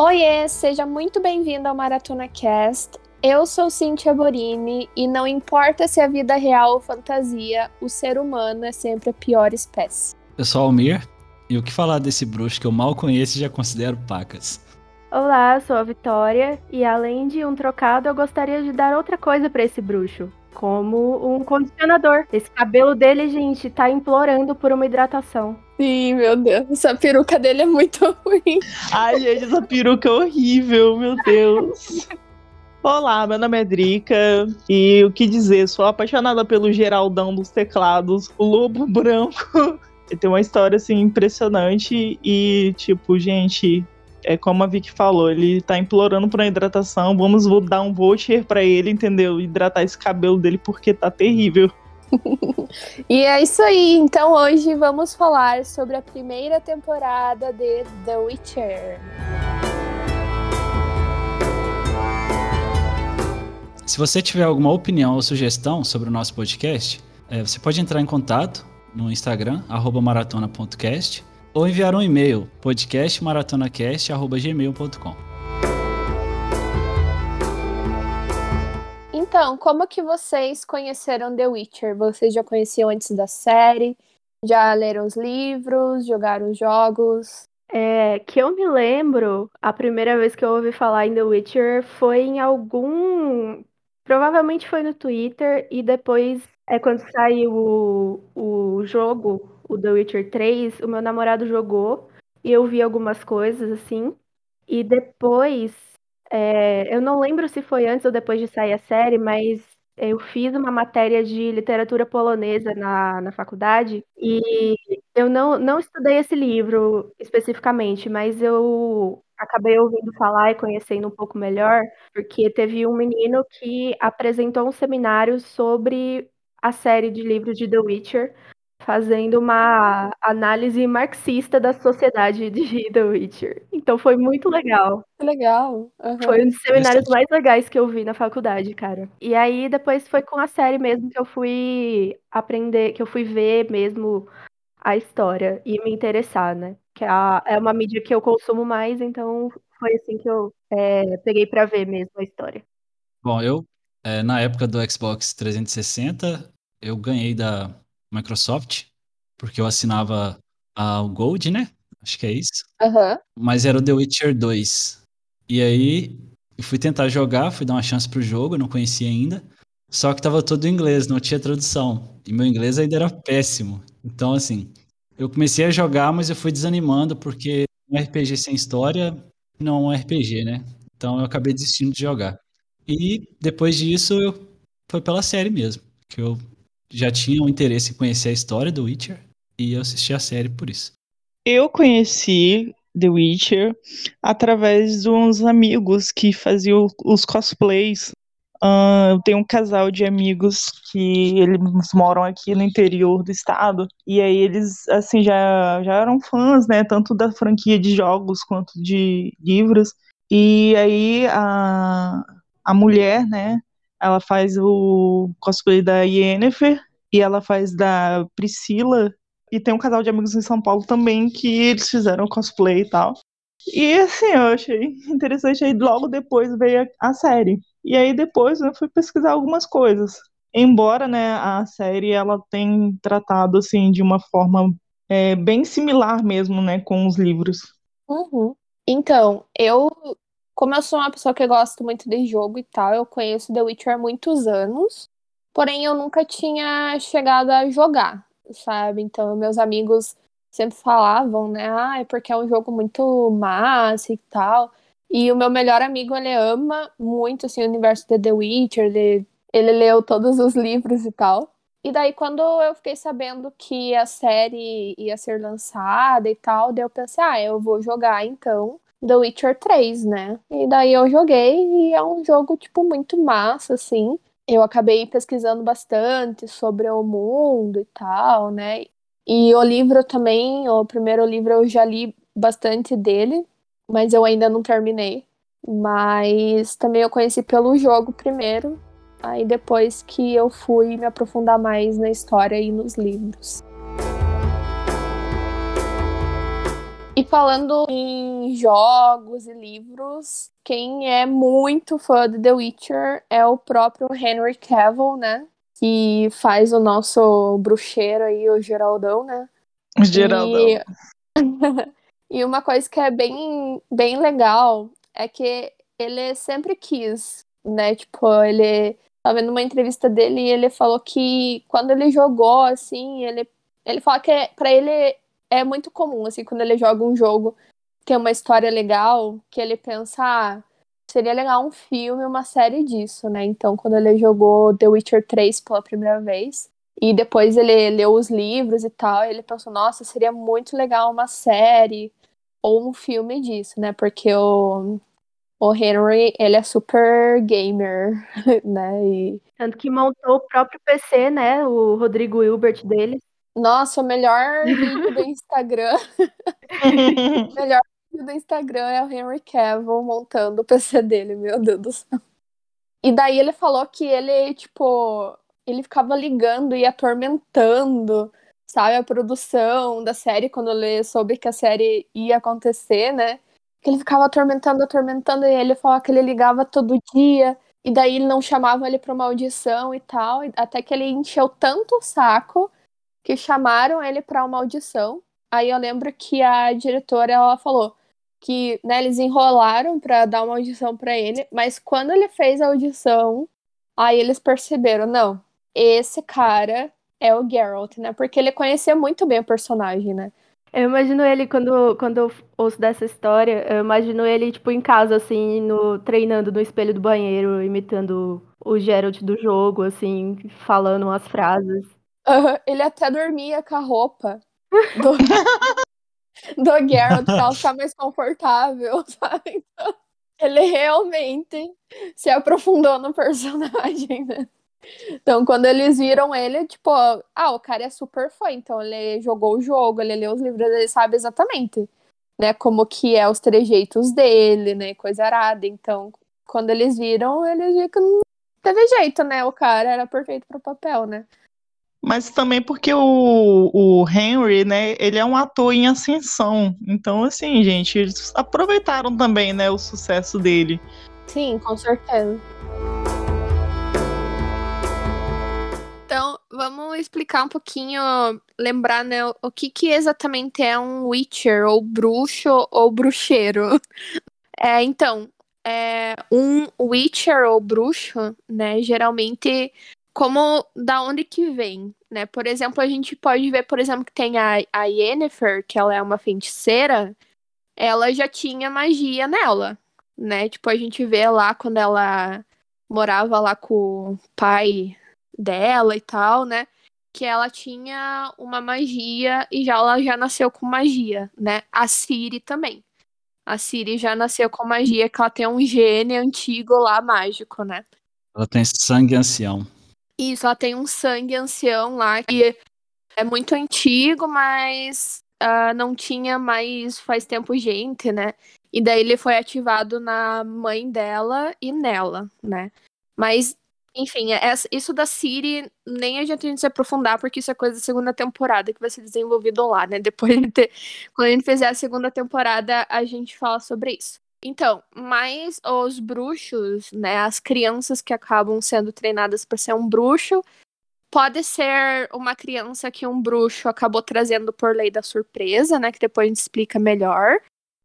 Oiê, seja muito bem-vindo ao Maratona Cast. Eu sou Cintia Borini e não importa se a vida é real ou fantasia, o ser humano é sempre a pior espécie. Eu sou Almir e o que falar desse bruxo que eu mal conheço e já considero pacas. Olá, eu sou a Vitória e além de um trocado, eu gostaria de dar outra coisa para esse bruxo, como um condicionador. Esse cabelo dele, gente, tá implorando por uma hidratação. Sim, meu Deus, essa peruca dele é muito ruim. Ai, gente, essa peruca é horrível, meu Deus. Olá, meu nome é Drica e o que dizer, sou apaixonada pelo Geraldão dos teclados, o Lobo Branco. Tem uma história assim impressionante e tipo, gente, é como a Vicky falou, ele tá implorando por uma hidratação, vamos dar um voucher para ele, entendeu? Hidratar esse cabelo dele porque tá terrível. e é isso aí, então hoje vamos falar sobre a primeira temporada de The Witcher. Se você tiver alguma opinião ou sugestão sobre o nosso podcast, é, você pode entrar em contato no Instagram, maratona.cast, ou enviar um e-mail, podcastmaratonacast.gmail.com. Então, como que vocês conheceram The Witcher? Vocês já conheciam antes da série? Já leram os livros? Jogaram os jogos? É, que eu me lembro, a primeira vez que eu ouvi falar em The Witcher foi em algum Provavelmente foi no Twitter e depois é quando saiu o, o jogo, o The Witcher 3, o meu namorado jogou e eu vi algumas coisas assim. E depois, é, eu não lembro se foi antes ou depois de sair a série, mas eu fiz uma matéria de literatura polonesa na, na faculdade e eu não, não estudei esse livro especificamente, mas eu acabei ouvindo falar e conhecendo um pouco melhor, porque teve um menino que apresentou um seminário sobre a série de livros de The Witcher, fazendo uma análise marxista da sociedade de The Witcher. Então foi muito legal. Legal. Uhum. Foi um dos seminários mais legais que eu vi na faculdade, cara. E aí depois foi com a série mesmo que eu fui aprender, que eu fui ver mesmo a história e me interessar, né? Que é, a, é uma mídia que eu consumo mais, então foi assim que eu é, peguei para ver mesmo a história. Bom, eu, é, na época do Xbox 360, eu ganhei da Microsoft, porque eu assinava o Gold, né? Acho que é isso. Uhum. Mas era o The Witcher 2. E aí, eu fui tentar jogar, fui dar uma chance pro jogo, eu não conhecia ainda. Só que tava todo em inglês, não tinha tradução. E meu inglês ainda era péssimo. Então, assim, eu comecei a jogar, mas eu fui desanimando, porque um RPG sem história não é um RPG, né? Então eu acabei desistindo de jogar. E depois disso, eu foi pela série mesmo, que eu já tinha um interesse em conhecer a história do Witcher e eu assisti a série por isso. Eu conheci The Witcher através de uns amigos que faziam os cosplays Uh, eu tenho um casal de amigos que eles moram aqui no interior do estado e aí eles assim já, já eram fãs, né, tanto da franquia de jogos quanto de livros. E aí a, a mulher, né, ela faz o cosplay da Yennefer e ela faz da Priscila e tem um casal de amigos em São Paulo também que eles fizeram cosplay e tal. E assim, eu achei interessante aí logo depois veio a, a série. E aí depois eu fui pesquisar algumas coisas. Embora, né, a série ela tem tratado assim de uma forma é, bem similar mesmo, né, com os livros. Uhum. Então, eu, como eu sou uma pessoa que gosta muito de jogo e tal, eu conheço The Witcher há muitos anos, porém eu nunca tinha chegado a jogar, sabe? Então, meus amigos sempre falavam, né, ah, é porque é um jogo muito massa e tal. E o meu melhor amigo, ele ama muito, assim, o universo de The Witcher, ele, ele leu todos os livros e tal. E daí, quando eu fiquei sabendo que a série ia ser lançada e tal, daí eu pensei, ah, eu vou jogar, então, The Witcher 3, né? E daí eu joguei e é um jogo, tipo, muito massa, assim. Eu acabei pesquisando bastante sobre o mundo e tal, né? E o livro também, o primeiro livro eu já li bastante dele, mas eu ainda não terminei. Mas também eu conheci pelo jogo primeiro, aí depois que eu fui me aprofundar mais na história e nos livros. E falando em jogos e livros, quem é muito fã de The Witcher é o próprio Henry Cavill, né? Que faz o nosso bruxeiro aí, o Geraldão, né? O Geraldão. E... e uma coisa que é bem, bem legal é que ele sempre quis, né? Tipo, ele tava vendo uma entrevista dele e ele falou que quando ele jogou, assim, ele, ele fala que é, para ele é muito comum, assim, quando ele joga um jogo tem uma história legal, que ele pensa, ah, seria legal um filme, uma série disso, né? Então, quando ele jogou The Witcher 3 pela primeira vez, e depois ele leu os livros e tal, ele pensou, nossa, seria muito legal uma série ou um filme disso, né? Porque o, o Henry, ele é super gamer, né? E... Tanto que montou o próprio PC, né? O Rodrigo Hilbert dele. Nossa, o melhor vídeo do Instagram. o melhor vídeo do Instagram é o Henry Cavill montando o PC dele, meu Deus do céu. E daí ele falou que ele, tipo, ele ficava ligando e atormentando, sabe, a produção da série quando ele soube que a série ia acontecer, né? Que ele ficava atormentando, atormentando, e ele falou que ele ligava todo dia, e daí ele não chamava ele pra uma audição e tal, até que ele encheu tanto o saco que chamaram ele para uma audição. Aí eu lembro que a diretora ela falou que né, eles enrolaram para dar uma audição para ele, mas quando ele fez a audição, aí eles perceberam, não, esse cara é o Geralt, né? Porque ele conhecia muito bem o personagem, né? Eu imagino ele, quando, quando eu ouço dessa história, eu imagino ele, tipo, em casa, assim, no, treinando no espelho do banheiro, imitando o Geralt do jogo, assim, falando umas frases. Ele até dormia com a roupa do, do Geralt pra ficar mais confortável, sabe? Então, ele realmente se aprofundou no personagem, né? Então, quando eles viram ele, tipo, ah, o cara é super fã, então ele jogou o jogo, ele leu os livros, ele sabe exatamente, né, como que é os trejeitos dele, né, coisa arada. Então, quando eles viram, eles viram que não teve jeito, né, o cara era perfeito pro papel, né. Mas também porque o, o Henry, né, ele é um ator em ascensão. Então, assim, gente, eles aproveitaram também, né, o sucesso dele. Sim, com certeza. Então, vamos explicar um pouquinho, lembrar, né, o que, que exatamente é um Witcher, ou bruxo, ou bruxeiro. É, então, é, um Witcher ou bruxo, né, geralmente, como, da onde que vem, né? Por exemplo, a gente pode ver, por exemplo, que tem a, a Yennefer, que ela é uma feiticeira, ela já tinha magia nela, né? Tipo, a gente vê lá quando ela morava lá com o pai dela e tal, né? Que ela tinha uma magia e já ela já nasceu com magia, né? A Siri também. A Siri já nasceu com magia, que ela tem um gene antigo lá mágico, né? Ela tem sangue ancião. Isso, ela tem um sangue ancião lá que é muito antigo, mas uh, não tinha mais faz tempo gente, né? E daí ele foi ativado na mãe dela e nela, né? Mas enfim, é, isso da Siri nem a gente se aprofundar, porque isso é coisa da segunda temporada que vai ser desenvolvido lá, né? Depois de ter. Quando a gente fizer a segunda temporada, a gente fala sobre isso. Então, mas os bruxos, né? As crianças que acabam sendo treinadas para ser um bruxo, pode ser uma criança que um bruxo acabou trazendo por lei da surpresa, né? Que depois a gente explica melhor.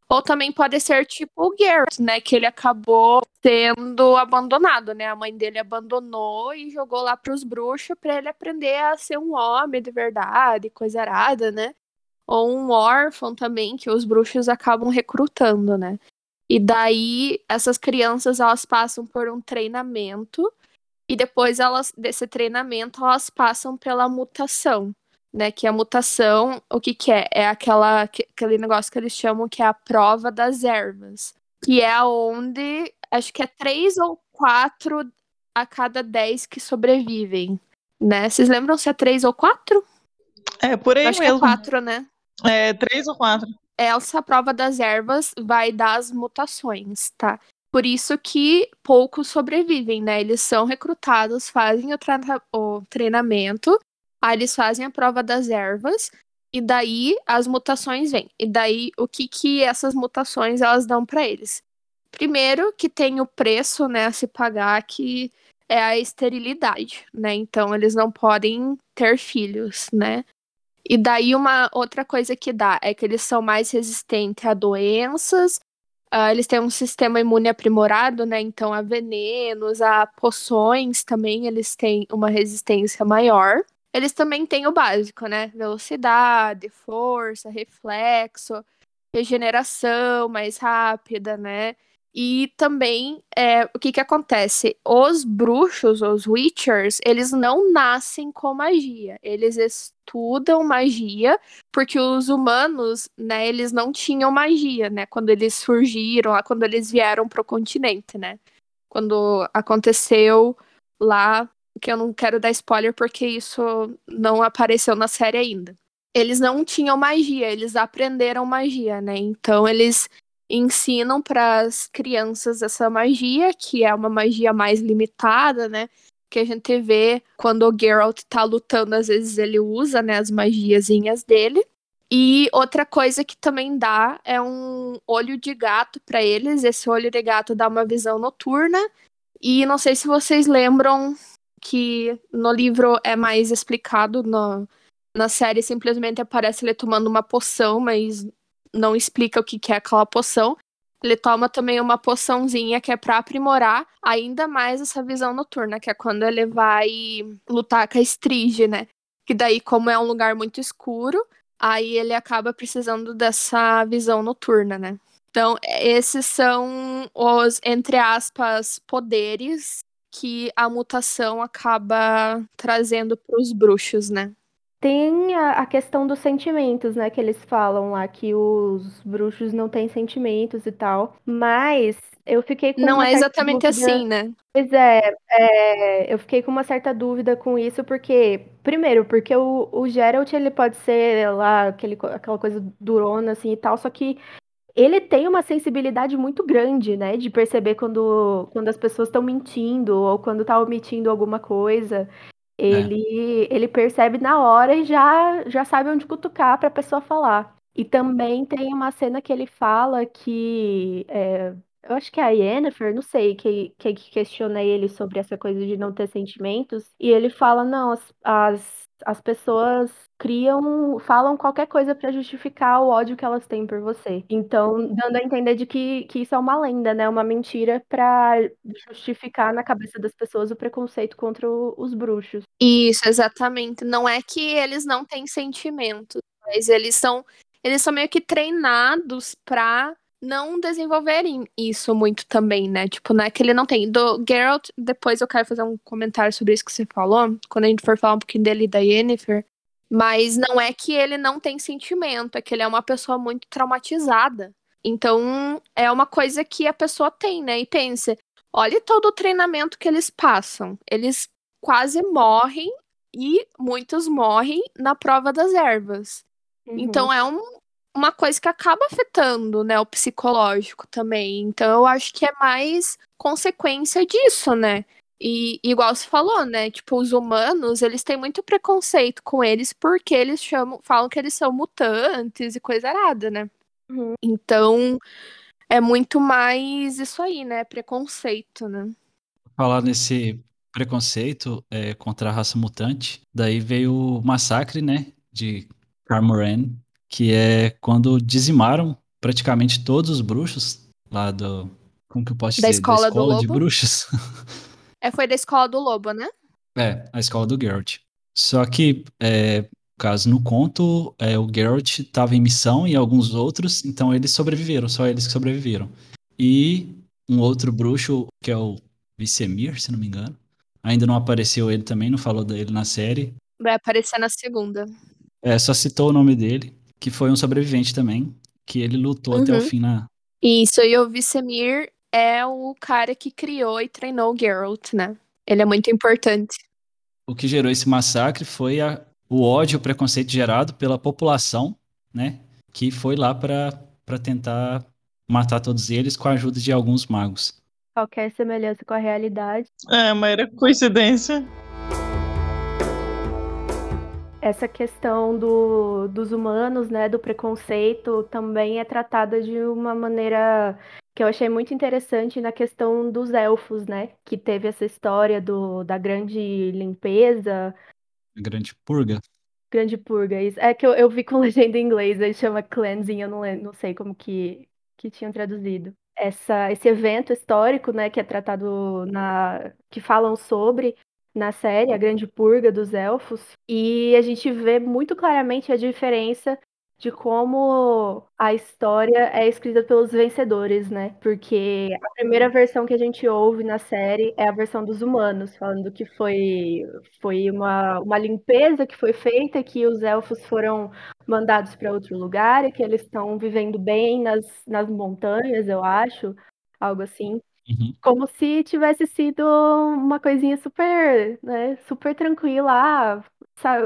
Ou também pode ser tipo o Garrett, né? Que ele acabou sendo abandonado, né? A mãe dele abandonou e jogou lá pros bruxos para ele aprender a ser um homem de verdade, coisa arada, né? Ou um órfão também, que os bruxos acabam recrutando, né? E daí essas crianças elas passam por um treinamento e depois elas desse treinamento elas passam pela mutação né? Que a mutação, o que que é? É aquela, aquele negócio que eles chamam que é a prova das ervas. Que é onde, acho que é três ou quatro a cada dez que sobrevivem, né? Vocês lembram se é três ou quatro? É, por aí acho mesmo. que é quatro, né? É, três ou quatro. Essa prova das ervas vai dar as mutações, tá? Por isso que poucos sobrevivem, né? Eles são recrutados, fazem o, o treinamento Aí eles fazem a prova das ervas. E daí as mutações vêm. E daí o que que essas mutações elas dão para eles? Primeiro que tem o preço, né, a se pagar que é a esterilidade, né? Então eles não podem ter filhos, né? E daí uma outra coisa que dá é que eles são mais resistentes a doenças, uh, eles têm um sistema imune aprimorado, né? Então a venenos, a poções também eles têm uma resistência maior. Eles também têm o básico, né? Velocidade, força, reflexo, regeneração mais rápida, né? E também, é, o que que acontece? Os bruxos, os witchers, eles não nascem com magia. Eles estudam magia, porque os humanos, né, eles não tinham magia, né? Quando eles surgiram, quando eles vieram pro continente, né? Quando aconteceu lá, que eu não quero dar spoiler porque isso não apareceu na série ainda. Eles não tinham magia, eles aprenderam magia, né? Então eles ensinam para as crianças essa magia, que é uma magia mais limitada, né? Que a gente vê quando o Geralt tá lutando, às vezes ele usa, né, as magiazinhas dele. E outra coisa que também dá é um olho de gato para eles. Esse olho de gato dá uma visão noturna. E não sei se vocês lembram que no livro é mais explicado, no, na série simplesmente aparece ele tomando uma poção, mas não explica o que, que é aquela poção. Ele toma também uma poçãozinha que é para aprimorar ainda mais essa visão noturna, que é quando ele vai lutar com a Strige, né? Que daí, como é um lugar muito escuro, aí ele acaba precisando dessa visão noturna, né? Então, esses são os, entre aspas, poderes que a mutação acaba trazendo para os bruxos, né? Tem a, a, questão dos sentimentos, né? Que eles falam lá que os bruxos não têm sentimentos e tal. Mas eu fiquei com Não é exatamente dúvida... assim, né? Pois é, é, eu fiquei com uma certa dúvida com isso, porque, primeiro, porque o, o Geralt, ele pode ser lá aquele, aquela coisa durona, assim e tal, só que ele tem uma sensibilidade muito grande, né? De perceber quando, quando as pessoas estão mentindo ou quando tá omitindo alguma coisa. É. Ele, é. ele percebe na hora e já, já sabe onde cutucar para a pessoa falar. E também tem uma cena que ele fala que. É, eu acho que é a Yennefer, não sei, que, que questiona ele sobre essa coisa de não ter sentimentos. E ele fala: não, as, as, as pessoas criam, falam qualquer coisa para justificar o ódio que elas têm por você. Então, dando a entender de que, que isso é uma lenda, né? Uma mentira para justificar na cabeça das pessoas o preconceito contra o, os bruxos. Isso, exatamente. Não é que eles não têm sentimentos, mas eles são eles são meio que treinados para não desenvolverem isso muito também, né? Tipo, não é que ele não tem. Do Geralt, depois eu quero fazer um comentário sobre isso que você falou, quando a gente for falar um pouquinho dele e da Yennefer. Mas não é que ele não tem sentimento, é que ele é uma pessoa muito traumatizada. Então, é uma coisa que a pessoa tem, né? E pensa, olha todo o treinamento que eles passam. Eles quase morrem e muitos morrem na prova das ervas. Uhum. Então, é um, uma coisa que acaba afetando, né, o psicológico também. Então, eu acho que é mais consequência disso, né? E igual você falou, né? Tipo, os humanos, eles têm muito preconceito com eles porque eles chamam, falam que eles são mutantes e coisa errada, né? Uhum. Então, é muito mais isso aí, né? Preconceito, né? Falar nesse preconceito é, contra a raça mutante, daí veio o massacre, né? De Carmoran, que é quando dizimaram praticamente todos os bruxos lá do. Como que eu posso da dizer? Escola da escola de bruxos. É, foi da escola do Lobo, né? É, a escola do Geralt. Só que, é, caso no conto, é, o Geralt estava em missão e alguns outros, então eles sobreviveram, só eles que sobreviveram. E um outro bruxo, que é o Vicemir, se não me engano, ainda não apareceu ele também, não falou dele na série. Vai aparecer na segunda. É, só citou o nome dele, que foi um sobrevivente também, que ele lutou uhum. até o uhum. fim na. Isso, e o Vicemir é o cara que criou e treinou o Geralt, né? Ele é muito importante. O que gerou esse massacre foi a, o ódio, o preconceito gerado pela população, né? Que foi lá para tentar matar todos eles com a ajuda de alguns magos. Qualquer semelhança com a realidade. É, mas era coincidência. Essa questão do, dos humanos, né, do preconceito, também é tratada de uma maneira que eu achei muito interessante na questão dos elfos, né, que teve essa história do, da grande limpeza. Grande purga. Grande purga, isso. É que eu, eu vi com legenda em inglês, ele chama cleansing, eu não, não sei como que, que tinham traduzido. Essa, esse evento histórico, né, que é tratado na... que falam sobre na série, a Grande Purga dos Elfos, e a gente vê muito claramente a diferença de como a história é escrita pelos vencedores, né? Porque a primeira versão que a gente ouve na série é a versão dos humanos, falando que foi, foi uma, uma limpeza que foi feita, que os elfos foram mandados para outro lugar e que eles estão vivendo bem nas, nas montanhas, eu acho, algo assim. Uhum. Como se tivesse sido uma coisinha super, né, super tranquila. Ah,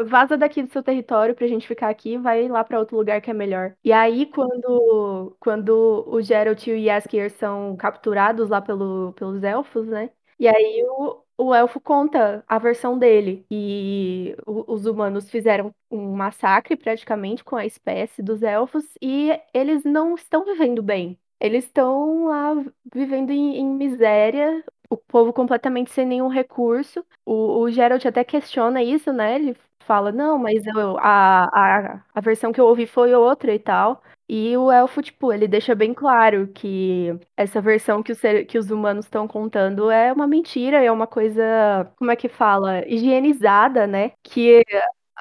vaza daqui do seu território pra gente ficar aqui, vai lá pra outro lugar que é melhor. E aí, quando, quando o Geralt e o são capturados lá pelo, pelos elfos, né? E aí o, o elfo conta a versão dele. E o- os humanos fizeram um massacre praticamente com a espécie dos elfos e eles não estão vivendo bem. Eles estão lá vivendo em, em miséria, o povo completamente sem nenhum recurso. O, o Geralt até questiona isso, né? Ele fala, não, mas eu- a, a, a versão que eu ouvi foi outra e tal. E o elfo, tipo, ele deixa bem claro que essa versão que os, ser- que os humanos estão contando é uma mentira, é uma coisa, como é que fala? Higienizada, né? Que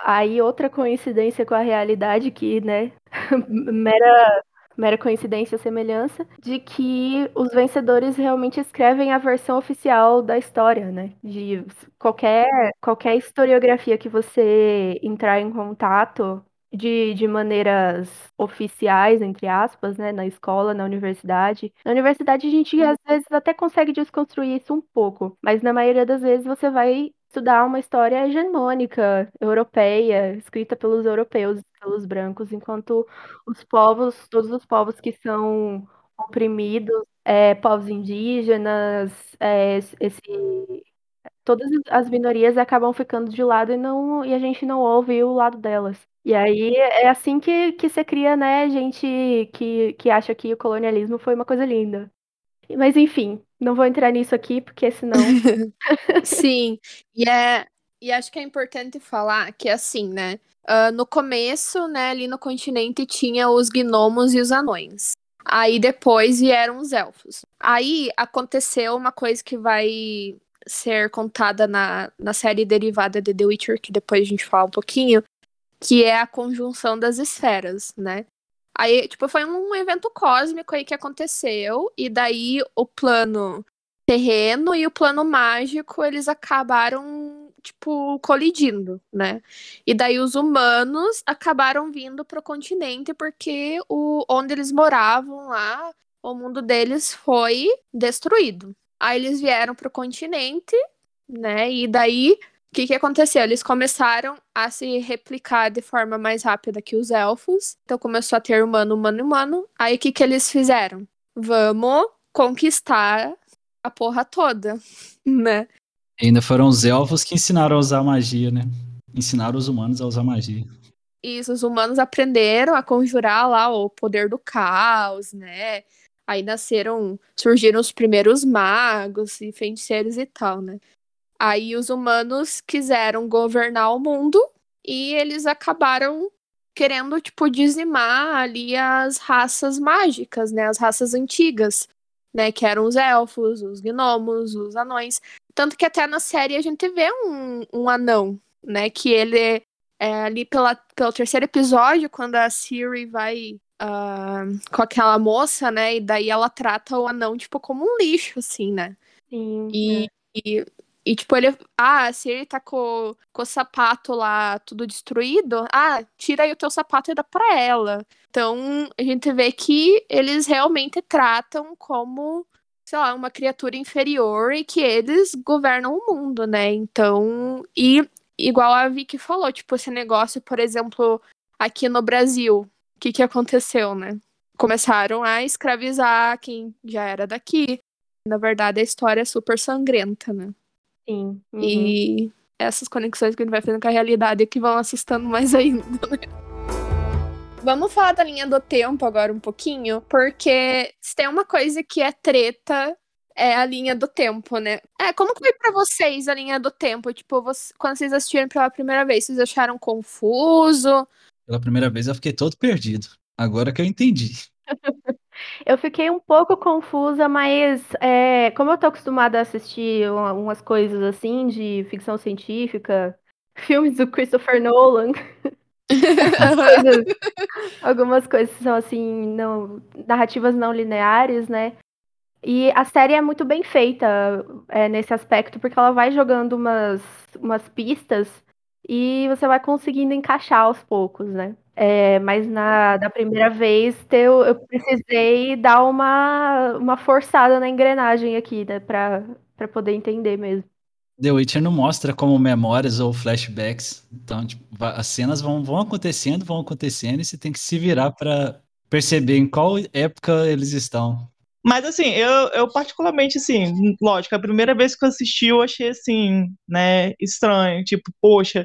aí outra coincidência com a realidade que, né, mera mera coincidência, semelhança, de que os vencedores realmente escrevem a versão oficial da história, né? De qualquer, qualquer historiografia que você entrar em contato de, de maneiras oficiais, entre aspas, né? Na escola, na universidade. Na universidade a gente às vezes até consegue desconstruir isso um pouco, mas na maioria das vezes você vai estudar uma história hegemônica, europeia, escrita pelos europeus, pelos brancos, enquanto os povos, todos os povos que são oprimidos, é, povos indígenas, é, esse, todas as minorias acabam ficando de lado e, não, e a gente não ouve o lado delas. E aí é assim que, que você cria, né, gente que, que acha que o colonialismo foi uma coisa linda. Mas enfim, não vou entrar nisso aqui, porque senão. Sim, e, é, e acho que é importante falar que, assim, né? ah, no começo, né, ali no continente tinha os gnomos e os anões. Aí depois vieram os elfos. Aí aconteceu uma coisa que vai ser contada na, na série derivada de The Witcher, que depois a gente fala um pouquinho, que é a conjunção das esferas, né? Aí, tipo, foi um evento cósmico aí que aconteceu, e daí o plano terreno e o plano mágico, eles acabaram, tipo, colidindo, né? E daí os humanos acabaram vindo pro continente porque o onde eles moravam lá, o mundo deles foi destruído. Aí eles vieram pro continente, né? E daí que, que aconteceu? Eles começaram a se replicar de forma mais rápida que os elfos. Então começou a ter humano, humano, humano. Aí o que, que eles fizeram? Vamos conquistar a porra toda, né? Ainda foram os elfos que ensinaram a usar magia, né? Ensinaram os humanos a usar magia. Isso, os humanos aprenderam a conjurar lá o poder do caos, né? Aí nasceram, surgiram os primeiros magos e feiticeiros e tal, né? Aí os humanos quiseram governar o mundo e eles acabaram querendo, tipo, dizimar ali as raças mágicas, né? As raças antigas, né? Que eram os elfos, os gnomos, os anões. Tanto que até na série a gente vê um, um anão, né? Que ele é ali pela, pelo terceiro episódio, quando a Siri vai ah, com aquela moça, né? E daí ela trata o anão, tipo, como um lixo, assim, né? Sim, E, é. e, e, tipo, ele. Ah, se ele tá com, com o sapato lá tudo destruído, ah, tira aí o teu sapato e dá pra ela. Então, a gente vê que eles realmente tratam como, sei lá, uma criatura inferior e que eles governam o mundo, né? Então, e igual a Vicky falou, tipo, esse negócio, por exemplo, aqui no Brasil, o que que aconteceu, né? Começaram a escravizar quem já era daqui. Na verdade, a história é super sangrenta, né? Sim. uhum. E, essas conexões que a gente vai fazendo com a realidade que vão assustando mais ainda, né? Vamos falar da linha do tempo agora um pouquinho, porque se tem uma coisa que é treta, é a linha do tempo, né? É, como foi para vocês a linha do tempo? Tipo, você, quando vocês assistiram pela primeira vez, vocês acharam confuso? Pela primeira vez eu fiquei todo perdido. Agora que eu entendi. Eu fiquei um pouco confusa, mas é, como eu tô acostumada a assistir uma- umas coisas assim de ficção científica, filmes do Christopher Nolan, coisas- algumas coisas são assim, não, narrativas não lineares, né? E a série é muito bem feita é, nesse aspecto, porque ela vai jogando umas, umas pistas e você vai conseguindo encaixar aos poucos, né? É, mas na da primeira vez eu, eu precisei dar uma, uma forçada na engrenagem aqui, né? Pra, pra poder entender mesmo. The Witcher não mostra como memórias ou flashbacks. Então, tipo, as cenas vão, vão acontecendo, vão acontecendo, e você tem que se virar pra perceber em qual época eles estão. Mas assim, eu, eu particularmente, assim, lógico, a primeira vez que eu assisti, eu achei assim, né, estranho. Tipo, poxa,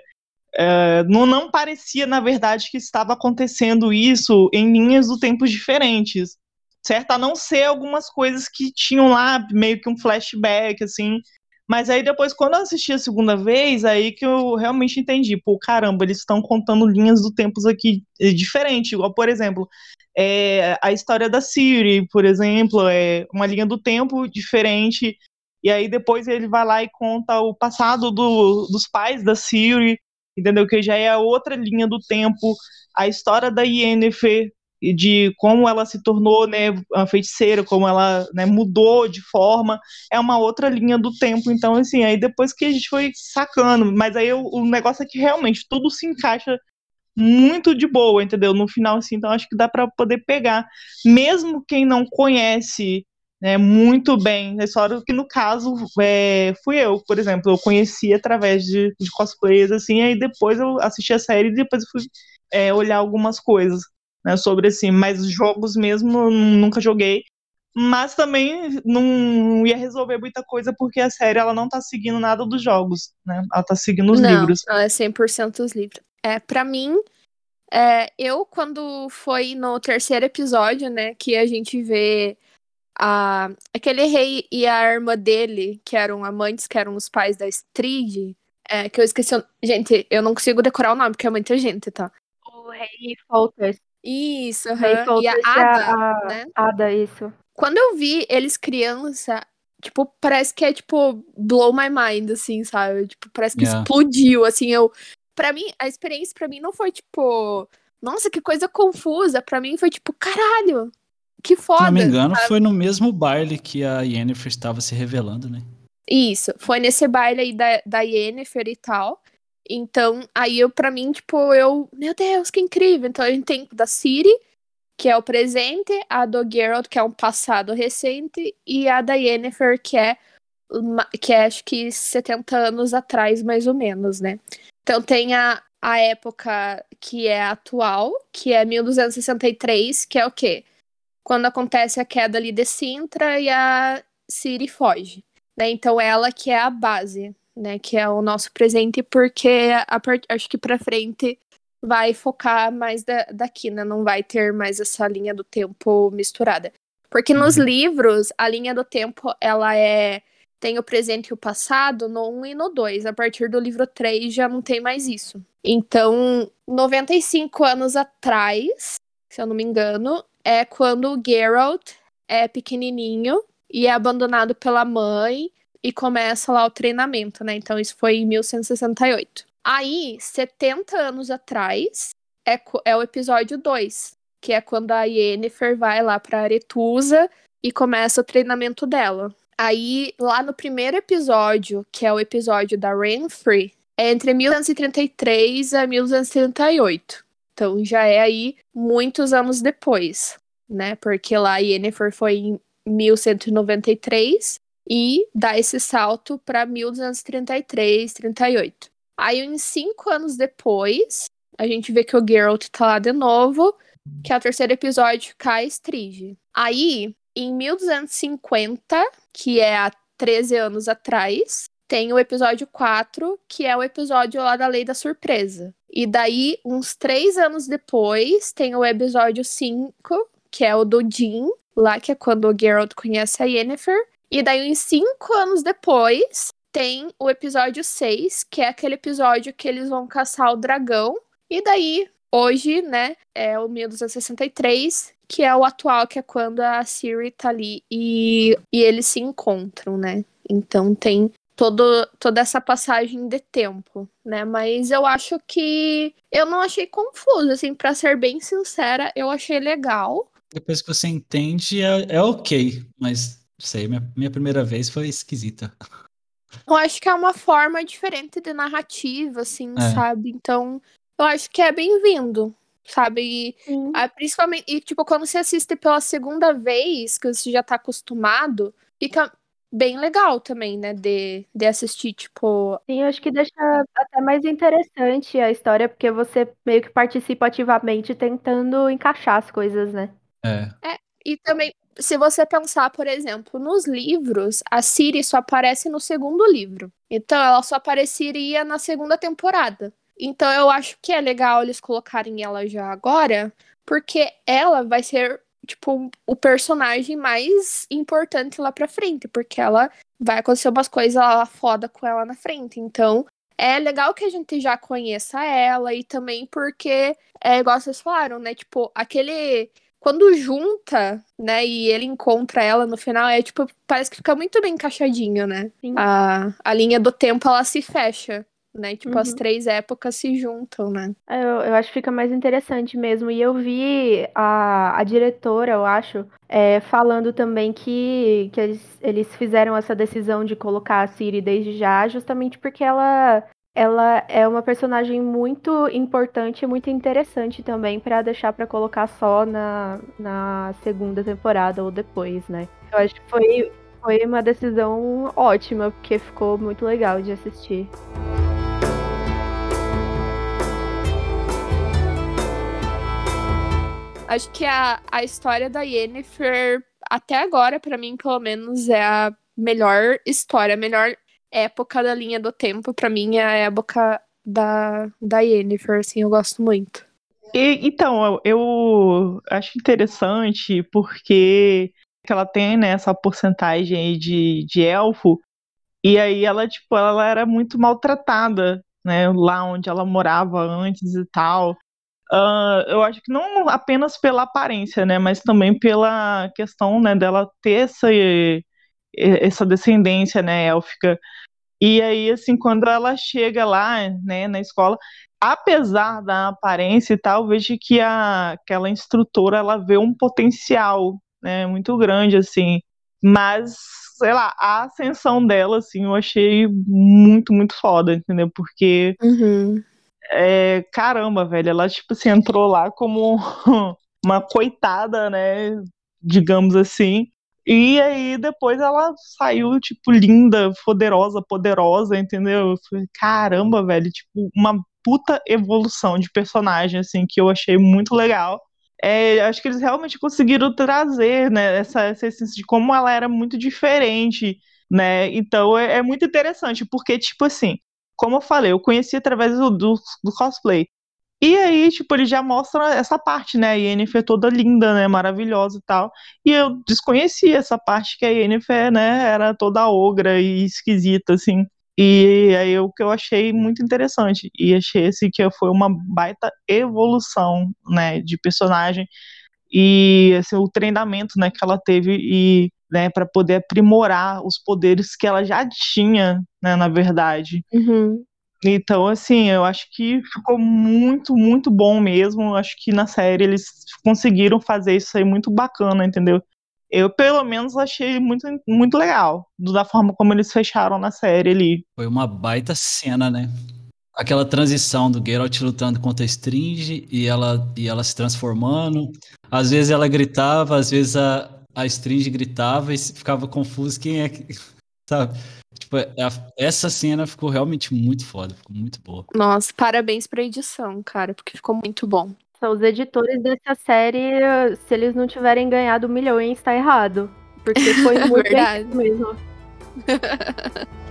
é, não, não parecia, na verdade, que estava acontecendo isso em linhas do tempo diferentes. Certo? A não ser algumas coisas que tinham lá, meio que um flashback, assim. Mas aí depois, quando eu assisti a segunda vez, aí que eu realmente entendi. Pô, caramba, eles estão contando linhas do tempos aqui eh, diferente. Igual, por exemplo, é, a história da Siri, por exemplo, é uma linha do tempo diferente. E aí depois ele vai lá e conta o passado do, dos pais da Siri, entendeu? Que já é outra linha do tempo. A história da Yennefer, de como ela se tornou né, uma feiticeira, como ela né, mudou de forma, é uma outra linha do tempo. Então, assim, aí depois que a gente foi sacando, mas aí o, o negócio é que realmente tudo se encaixa muito de boa, entendeu? No final, assim, então acho que dá para poder pegar, mesmo quem não conhece né, muito bem a história, que no caso é, fui eu, por exemplo, eu conheci através de, de cosplays, assim, aí depois eu assisti a série e depois fui é, olhar algumas coisas né, sobre assim, mas jogos mesmo eu nunca joguei. Mas também não ia resolver muita coisa porque a série ela não tá seguindo nada dos jogos, né? Ela tá seguindo os não, livros. Ela é 100% os livros. É, para mim, é, eu quando foi no terceiro episódio, né, que a gente vê a, aquele rei e a irmã dele, que eram amantes, que eram os pais da Strid, é, que eu esqueci. o- Gente, eu não consigo decorar o nome, porque é muita gente, tá? O Rei Folters. Isso, O Rei aham. E a Folters e Ada, a, né? Ada, isso. Quando eu vi eles criança, tipo, parece que é tipo blow my mind, assim, sabe? Tipo, parece que Yeah. explodiu, assim, eu Pra mim, a experiência pra mim não foi tipo, nossa, que coisa confusa, Pra mim foi tipo, caralho. Que foda. Se não me engano, sabe? foi no mesmo baile que a Yennefer estava se revelando, né? Isso, foi nesse baile aí da, da Yennefer e tal. Então, aí eu, pra mim, tipo, eu, meu Deus, que incrível. Então, a gente tem da Ciri, que é o presente, a do Geralt, que é um passado recente, e a da Yennefer, que é, que é acho que 70 anos atrás, mais ou menos, né? Então, tem a, a época que é atual, que é 1263, que é o quê? Quando acontece a queda ali de Sintra e a Ciri foge né? Então ela que é a base, né? Que é o nosso presente, porque part... acho que pra frente vai focar mais da... daqui, né? Não vai ter mais essa linha do tempo misturada. Porque nos Uhum. livros, a linha do tempo, ela é... Tem o presente e o passado no 1 e no 2. A partir do livro 3 já não tem mais isso. Então, 95 anos atrás, se eu não me engano, é quando o Geralt é pequenininho e é abandonado pela mãe e começa lá o treinamento, né? Então isso foi em 1168. Aí, 70 anos atrás, é, é o episódio 2, que é quando a Yennefer vai lá pra Aretusa e começa o treinamento dela. Aí, lá no primeiro episódio, que é o episódio da Renfrey, é entre 1233 a 1238. Então já é aí muitos anos depois, né? Porque lá Yennefer foi em 1193 e dá esse salto para 1233, 38. Aí, uns cinco anos depois, a gente vê que o Geralt tá lá de novo, que é o terceiro episódio, cai Strige. Aí, em 1250, que é há 13 anos atrás, tem o episódio 4, que é o episódio lá da Lei da Surpresa. E daí, uns três anos depois, tem o episódio 5, que é o do Jim, lá que é quando o Geralt conhece a Yennefer. E daí, uns cinco anos depois, tem o episódio 6, que é aquele episódio que eles vão caçar o dragão. E daí, hoje, né, é o 1263, que é o atual, que é quando a Siri tá ali e, e eles se encontram, né? Então tem todo, toda essa passagem de tempo, né? Mas eu acho que eu não achei confuso, assim, para ser bem sincera, eu achei legal. Depois que você entende, é, é ok, mas sei, minha, minha primeira vez foi esquisita. Eu acho que é uma forma diferente de narrativa, assim, É. sabe? Então, eu acho que é bem-vindo, sabe? E, Sim. ah, principalmente, e, tipo, quando você assiste pela segunda vez, que você já tá acostumado, fica bem legal também, né? De, de assistir, tipo. Sim, eu acho que deixa até mais interessante a história, porque você meio que participa ativamente tentando encaixar as coisas, né? É. E também, se você pensar, por exemplo, nos livros, a Ciri só aparece no segundo livro. Então, ela só apareceria na segunda temporada. Então, eu acho que é legal eles colocarem ela já agora, porque ela vai ser, tipo, o personagem mais importante lá pra frente, porque ela vai acontecer umas coisas lá foda com ela na frente. Então, é legal que a gente já conheça ela e também porque, é igual vocês falaram, né? Tipo, aquele quando junta, né, e ele encontra ela no final, é tipo, parece que fica muito bem encaixadinho, né? Sim. A, a linha do tempo, ela se fecha, né? Tipo, as Uhum. três épocas se juntam, né? É, Eu, eu acho que fica mais interessante mesmo. E eu vi a, a diretora, eu acho, é, falando também que, que eles, eles fizeram essa decisão de colocar a Ciri desde já, justamente porque ela, ela é uma personagem muito importante e muito interessante também pra deixar pra colocar só na, na segunda temporada ou depois, né? Eu acho que foi, foi uma decisão ótima, porque ficou muito legal de assistir. Acho que a, a história da Yennefer, até agora, pra mim, pelo menos, é a melhor história, a melhor época da linha do tempo. Pra mim, é a época da, da Yennefer, assim, eu gosto muito. E, então, eu, eu acho interessante porque ela tem né, essa porcentagem aí de, de elfo, e aí ela, tipo, ela era muito maltratada, né, lá onde ela morava antes e tal. Ah, eu acho que não apenas pela aparência, né, mas também pela questão, né, dela ter essa, essa descendência, né, élfica. E aí, assim, quando ela chega lá, né, na escola, apesar da aparência e tal, vejo que a, aquela instrutora, ela vê um potencial, né, muito grande, assim, mas, sei lá, a ascensão dela, assim, eu achei muito, muito foda, entendeu? Porque, Uhum. É, caramba, velho, ela, tipo assim, entrou lá como uma coitada, né, digamos assim, e aí depois ela saiu, tipo, linda, poderosa, poderosa, entendeu? Caramba, velho, tipo, uma puta evolução de personagem, assim, que eu achei muito legal. É, acho que eles realmente conseguiram trazer, né, essa, essa essência de como ela era muito diferente, né? Então é, é muito interessante, porque, tipo assim, como eu falei, eu conheci através do, do, do cosplay. E aí, tipo, ele já mostra essa parte, né? A Yennefer toda linda, né? Maravilhosa e tal. E eu desconhecia essa parte que a Yennefer, né? Era toda ogra e esquisita, assim. E aí o que eu achei muito interessante. E achei assim, que foi uma baita evolução, né? De personagem. E assim, o treinamento, né? Que ela teve e... Né, para poder aprimorar os poderes que ela já tinha, né, na verdade. Uhum. Então, assim, eu acho que ficou muito, muito bom mesmo. Eu Acho que na série eles conseguiram fazer isso aí muito bacana, entendeu? Eu, pelo menos, achei muito, muito legal da forma como eles fecharam na série ali. Foi uma baita cena, né? Aquela transição do Geralt lutando contra a Stringe e ela, e ela se transformando. Às vezes ela gritava, às vezes a, a Stringe gritava e ficava confuso quem é que. Sabe? Tipo, a- essa cena ficou realmente muito foda, ficou muito boa. Nossa, parabéns pra edição, cara, porque ficou muito bom. São os editores dessa série, se eles não tiverem ganhado milhões, tá errado. Porque foi muito bem Verdade. mesmo.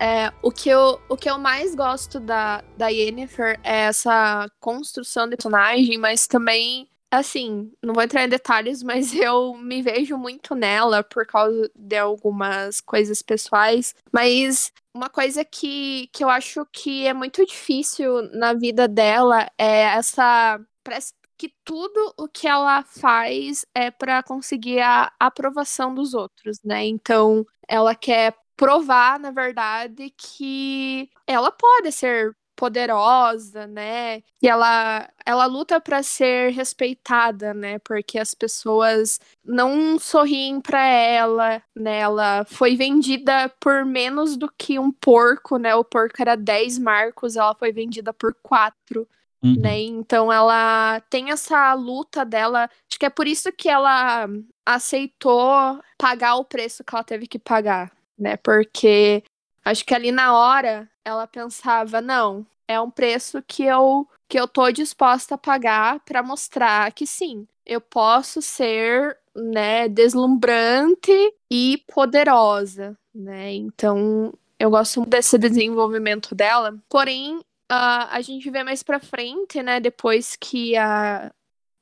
É, o, que eu, o que eu mais gosto da, da Yennefer é essa construção de personagem, mas também, assim, não vou entrar em detalhes, mas eu me vejo muito nela por causa de algumas coisas pessoais. Mas uma coisa que, que eu acho que é muito difícil na vida dela é essa. Parece que tudo o que ela faz é para conseguir a aprovação dos outros, né? Então, ela quer provar, na verdade, que ela pode ser poderosa, né? E ela ela luta para ser respeitada, né? Porque as pessoas não sorriem para ela, né? Ela foi vendida por menos do que um porco, né? O porco era 10 marcos, ela foi vendida por 4. Uhum. Né? Então ela tem essa luta dela. Acho que é por isso que ela aceitou pagar o preço que ela teve que pagar, né? Porque acho que ali na hora ela pensava, não, é um preço que eu que eu tô disposta a pagar para mostrar que sim, eu posso ser, né, deslumbrante e poderosa, né? Então, eu gosto desse desenvolvimento dela. Porém, uh, a gente vê mais pra frente, né, depois que a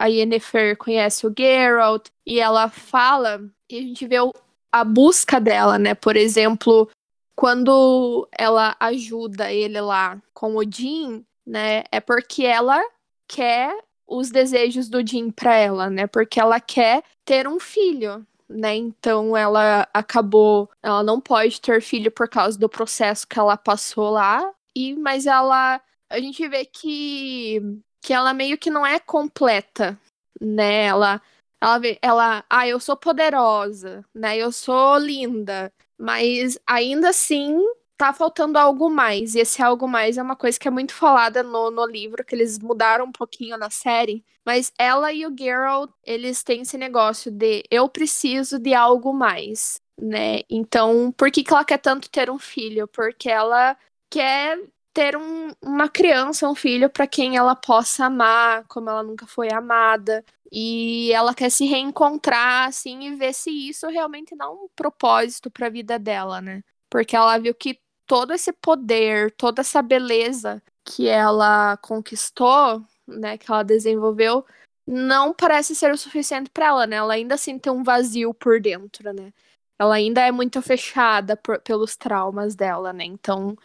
a Yennefer conhece o Geralt e ela fala, e a gente vê o, a busca dela, né? Por exemplo, quando ela ajuda ele lá com o Jin, né? É porque ela quer os desejos do Jin para ela, né? Porque ela quer ter um filho, né? Então ela acabou, ela não pode ter filho por causa do processo que ela passou lá. E mas ela a gente vê que que ela meio que não é completa, né? Ela ela, ela, ah, eu sou poderosa, né? Eu sou linda, mas ainda assim tá faltando algo mais. E esse algo mais é uma coisa que é muito falada no, no livro, que eles mudaram um pouquinho na série. Mas ela e o Geralt, eles têm esse negócio de eu preciso de algo mais, né? Então, por que, que ela quer tanto ter um filho? Porque ela quer ter um, uma criança, um filho para quem ela possa amar, como ela nunca foi amada. E ela quer se reencontrar, assim, e ver se isso realmente dá um propósito para a vida dela, né? Porque ela viu que todo esse poder, toda essa beleza que ela conquistou, né, que ela desenvolveu, não parece ser o suficiente para ela, né? Ela ainda assim tem um vazio por dentro, né? Ela ainda é muito fechada por, pelos traumas dela, né? Então,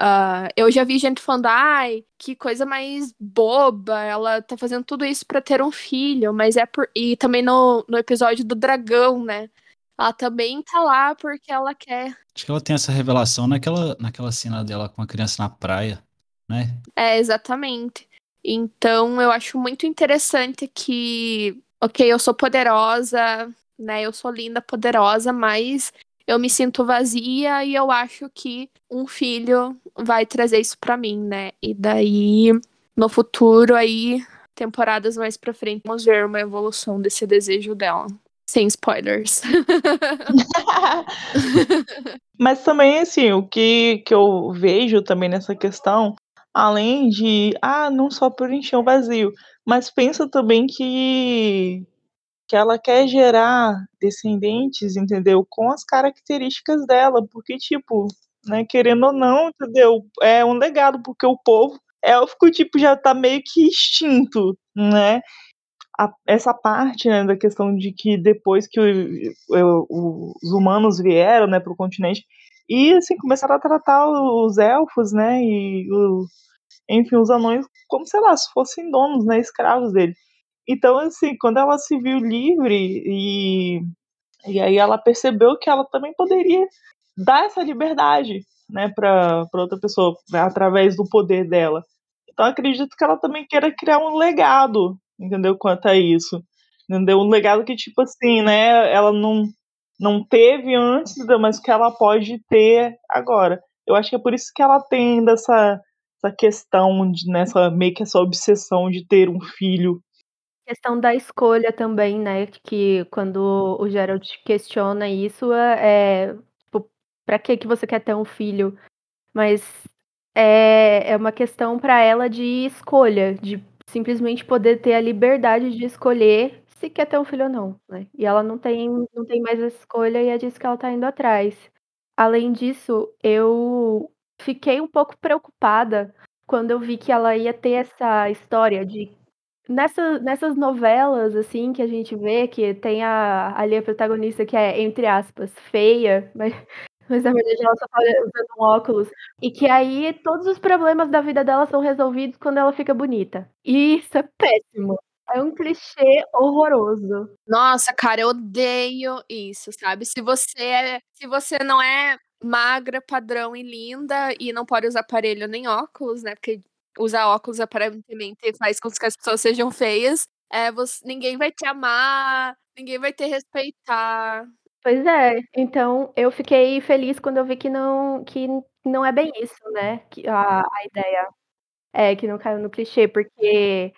Uh, eu já vi gente falando, ai, que coisa mais boba, ela tá fazendo tudo isso para ter um filho, mas é por. E também no, no episódio do dragão, né? Ela também tá lá porque ela quer. Acho que ela tem essa revelação naquela, naquela cena dela com a criança na praia, né? É, exatamente. Então eu acho muito interessante que, ok, eu sou poderosa, né? Eu sou linda, poderosa, mas eu me sinto vazia e eu acho que um filho vai trazer isso para mim, né? E daí, no futuro, aí, temporadas mais pra frente, vamos ver uma evolução desse desejo dela. Sem spoilers. Mas também, assim, o que, que eu vejo também nessa questão, além de, ah, não só por encher um vazio, mas pensa também que que ela quer gerar descendentes, entendeu? Com as características dela, porque, tipo, né, querendo ou não, entendeu? É um legado, porque o povo élfico, tipo, já tá meio que extinto, né? A, essa parte, né, da questão de que depois que o, o, os humanos vieram, né, pro continente, e, assim, começaram a tratar os elfos, né, e, o, enfim, os anões como, sei lá, se fossem donos, né, escravos dele. Então, assim, quando ela se viu livre e, e aí ela percebeu que ela também poderia dar essa liberdade, né, para outra pessoa, né, através do poder dela. Então, acredito que ela também queira criar um legado, entendeu, quanto a isso. Entendeu? Um legado que, tipo assim, né, ela não, não teve antes, mas que ela pode ter agora. Eu acho que é por isso que ela tem dessa essa questão de nessa meio que essa obsessão de ter um filho Questão da escolha também, né, que quando o Gerald questiona isso, é, é tipo, pra que que você quer ter um filho? Mas é, é uma questão para ela de escolha, de simplesmente poder ter a liberdade de escolher se quer ter um filho ou não, né? E ela não tem, não tem mais essa escolha e é disso que ela tá indo atrás. além disso, eu fiquei um pouco preocupada quando eu vi que ela ia ter essa história de nessa nessas novelas, assim, que a gente vê que tem a ali a protagonista que é, entre aspas, "feia", mas mas na verdade ela só tá usando um óculos, e que aí todos os problemas da vida dela são resolvidos quando ela fica bonita. E isso é péssimo. É um clichê horroroso. Nossa, cara, eu odeio isso, sabe. Se você é se você não é magra, padrão e linda, e não pode usar aparelho nem óculos, né, porque usar óculos aparentemente faz com que as pessoas sejam feias, eh, voc ninguém vai te amar, ninguém vai te respeitar. Pois é, então eu fiquei feliz quando eu vi que não que não é bem isso, né, que a a ideia. É, que não caiu no clichê, porque,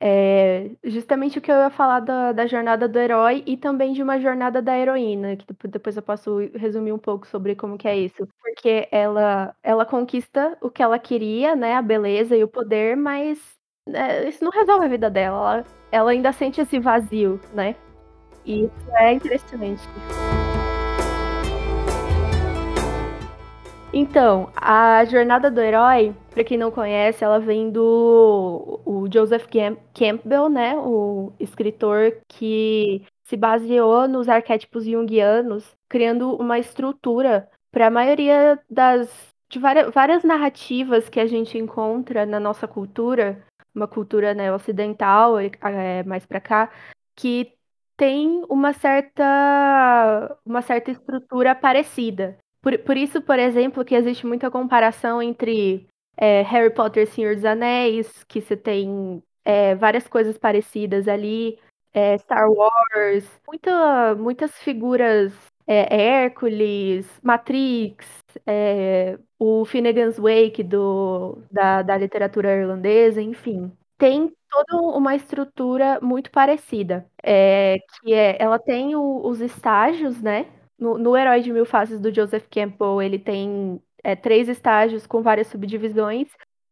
eh, justamente o que eu ia falar da da jornada do herói e também de uma jornada da heroína, que depo depois eu posso resumir um pouco sobre como que é isso. Porque ela ela conquista o que ela queria, né, a beleza e o poder, mas, eh, isso não resolve a vida dela, ela ela ainda sente esse vazio, né. E isso é interessante. Então, a jornada do herói, pra quem não conhece, ela vem do o Joseph Camp Campbell, né, o escritor que se baseou nos arquétipos junguianos, criando uma estrutura pra maioria das de vária várias narrativas que a gente encontra na nossa cultura, uma cultura, né, ocidental, eh, mais pra cá, que tem uma certa uma certa estrutura parecida. Por por isso, por exemplo, que existe muita comparação entre, eh, Harry Potter e Senhor dos Anéis, que você tem, eh, várias coisas parecidas ali, eh, Star Wars, muita muitas figuras, eh, Hércules, Matrix, eh, o Finnegan's Wake do da da literatura irlandesa, enfim. Tem toda uma estrutura muito parecida, eh, que é ela tem o os estágios, né, no no Herói de Mil Faces do Joseph Campbell, ele tem, eh, 3 estágios com várias subdivisões,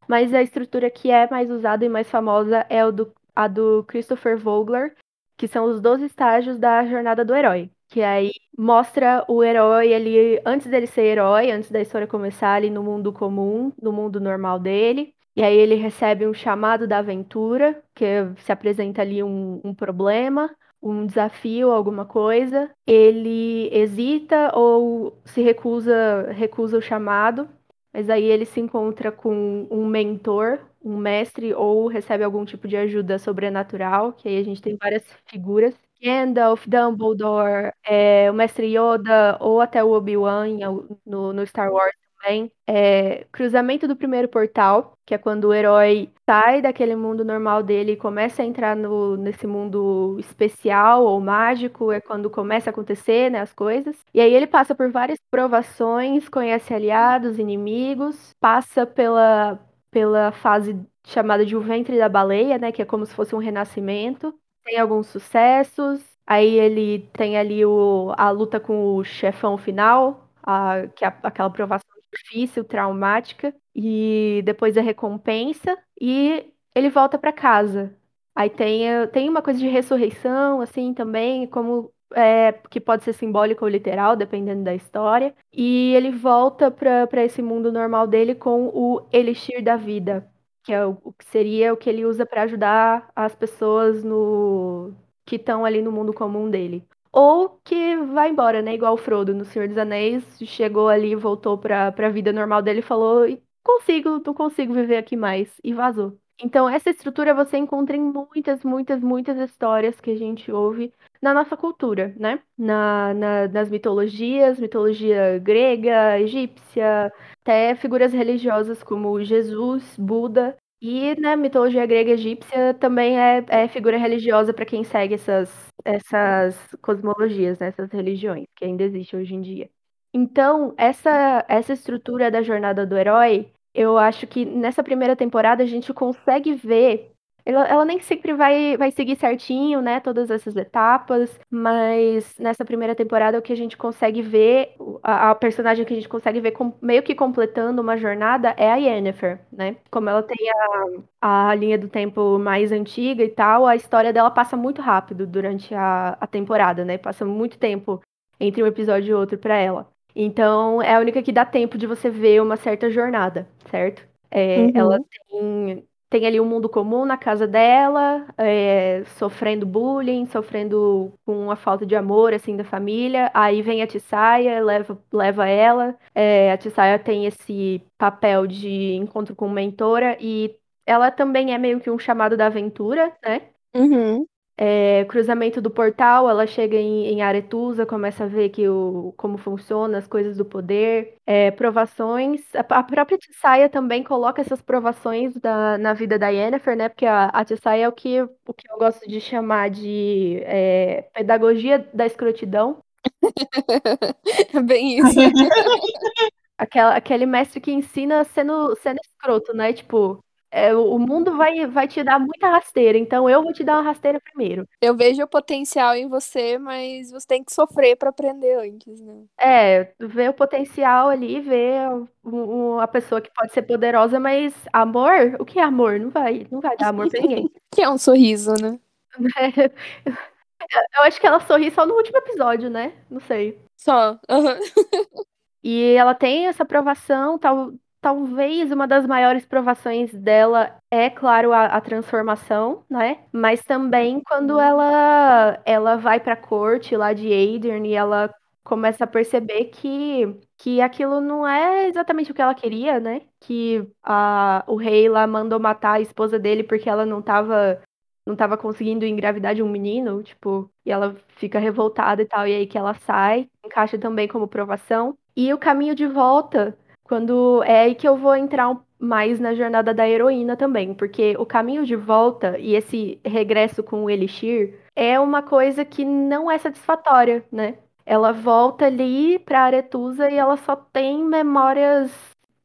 mas a estrutura que é mais usada e mais famosa é do a do Christopher Vogler, que são os 12 estágios da jornada do herói, que aí mostra o herói ali antes dele ser herói, antes da história começar ali no mundo comum, no mundo normal dele, e aí ele recebe um chamado da aventura, que se apresenta ali um um problema, um desafio, alguma coisa, ele hesita ou se recusa recusa o chamado, mas aí ele se encontra com um mentor, um mestre ou recebe algum tipo de ajuda sobrenatural, que aí a gente tem várias figuras, Gandalf, Dumbledore, eh, o mestre Yoda ou até o Obi-Wan no no Star Wars também. Eh, cruzamento do primeiro portal, que é quando o herói sai daquele mundo normal dele e começa a entrar no nesse mundo especial ou mágico, é quando começa a acontecer, né, as coisas. E aí ele passa por várias provações, conhece aliados, inimigos, passa pela pela fase chamada de o ventre da baleia, né, que é como se fosse um renascimento, tem alguns sucessos, aí ele tem ali o a luta com o chefão final, a que é aquela provação difícil, traumática, e depois a recompensa, e ele volta pra casa. Aí tem a tem uma coisa de ressurreição, assim, também, como, eh, que pode ser simbólico ou literal, dependendo da história, e ele volta pra esse mundo normal dele com o elixir da vida, que é o o que seria o que ele usa pra ajudar as pessoas no que estão ali no mundo comum dele. Ou que vai embora, né, igual o Frodo no Senhor dos Anéis, chegou ali voltou pra pra vida normal dele e falou: "Consigo, não consigo viver aqui mais", e vazou. Então essa estrutura você encontra em muitas, muitas, muitas histórias que a gente ouve na nossa cultura, né, na na nas mitologias, mitologia grega, egípcia, até figuras religiosas como Jesus, Buda, e na mitologia grega egípcia também é é figura religiosa pra quem segue essas essas cosmologias, né, essas religiões que ainda existe hoje em dia. Então, essa essa estrutura da jornada do herói, eu acho que nessa primeira temporada a gente consegue ver ela ela nem sempre vai vai seguir certinho, né, todas essas etapas, mas nessa primeira temporada o que a gente consegue ver, a a personagem que a gente consegue ver com meio que completando uma jornada é a Yennefer, né. Como ela tem a a linha do tempo mais antiga e tal, a história dela passa muito rápido durante a a temporada, né, passa muito tempo entre um episódio e outro pra ela. Então, é a única que dá tempo de você ver uma certa jornada, certo? É, Uhum. Ela tem, tem ali um mundo comum na casa dela, é, sofrendo bullying, sofrendo com a falta de amor, assim, da família. Aí vem a Tissaia, leva, leva ela. É, a Tissaia tem esse papel de encontro com mentora e ela também é meio que um chamado da aventura, né? Uhum. É, cruzamento do portal, ela chega em, em Aretusa, começa a ver que o, como funciona as coisas do poder, é, provações. A, a própria Tissaia também coloca essas provações da, na vida da Yennefer, né? Porque a, a Tissaia é o que, o que eu gosto de chamar de é, pedagogia da escrotidão. É bem isso. Aquela, aquele mestre que ensina sendo, sendo escroto, né? Tipo, é, o mundo vai, vai te dar muita rasteira, então eu vou te dar uma rasteira primeiro. Eu vejo o potencial em você, mas você tem que sofrer pra aprender antes, né? É, ver o potencial ali, ver o- o- a pessoa que pode ser poderosa, mas amor? O que é amor? Não vai, não vai dar amor pra ninguém. Que é um sorriso, né? Eu acho que ela sorri só no último episódio, né? Não sei. Só. Aham. E ela tem essa provação, tal, talvez uma das maiores provações dela é, claro, a, a transformação, né? Mas também quando ela, ela vai pra corte lá de Aedirn e ela começa a perceber que, que aquilo não é exatamente o que ela queria, né? Que a, o rei lá mandou matar a esposa dele porque ela não tava não tava conseguindo engravidar de um menino, tipo, e ela fica revoltada e tal, e aí que ela sai, encaixa também como provação. E o caminho de volta, quando é aí que eu vou entrar mais na jornada da heroína também, porque o caminho de volta e esse regresso com o Elixir é uma coisa que não é satisfatória, né? Ela volta ali pra Aretusa e ela só tem memórias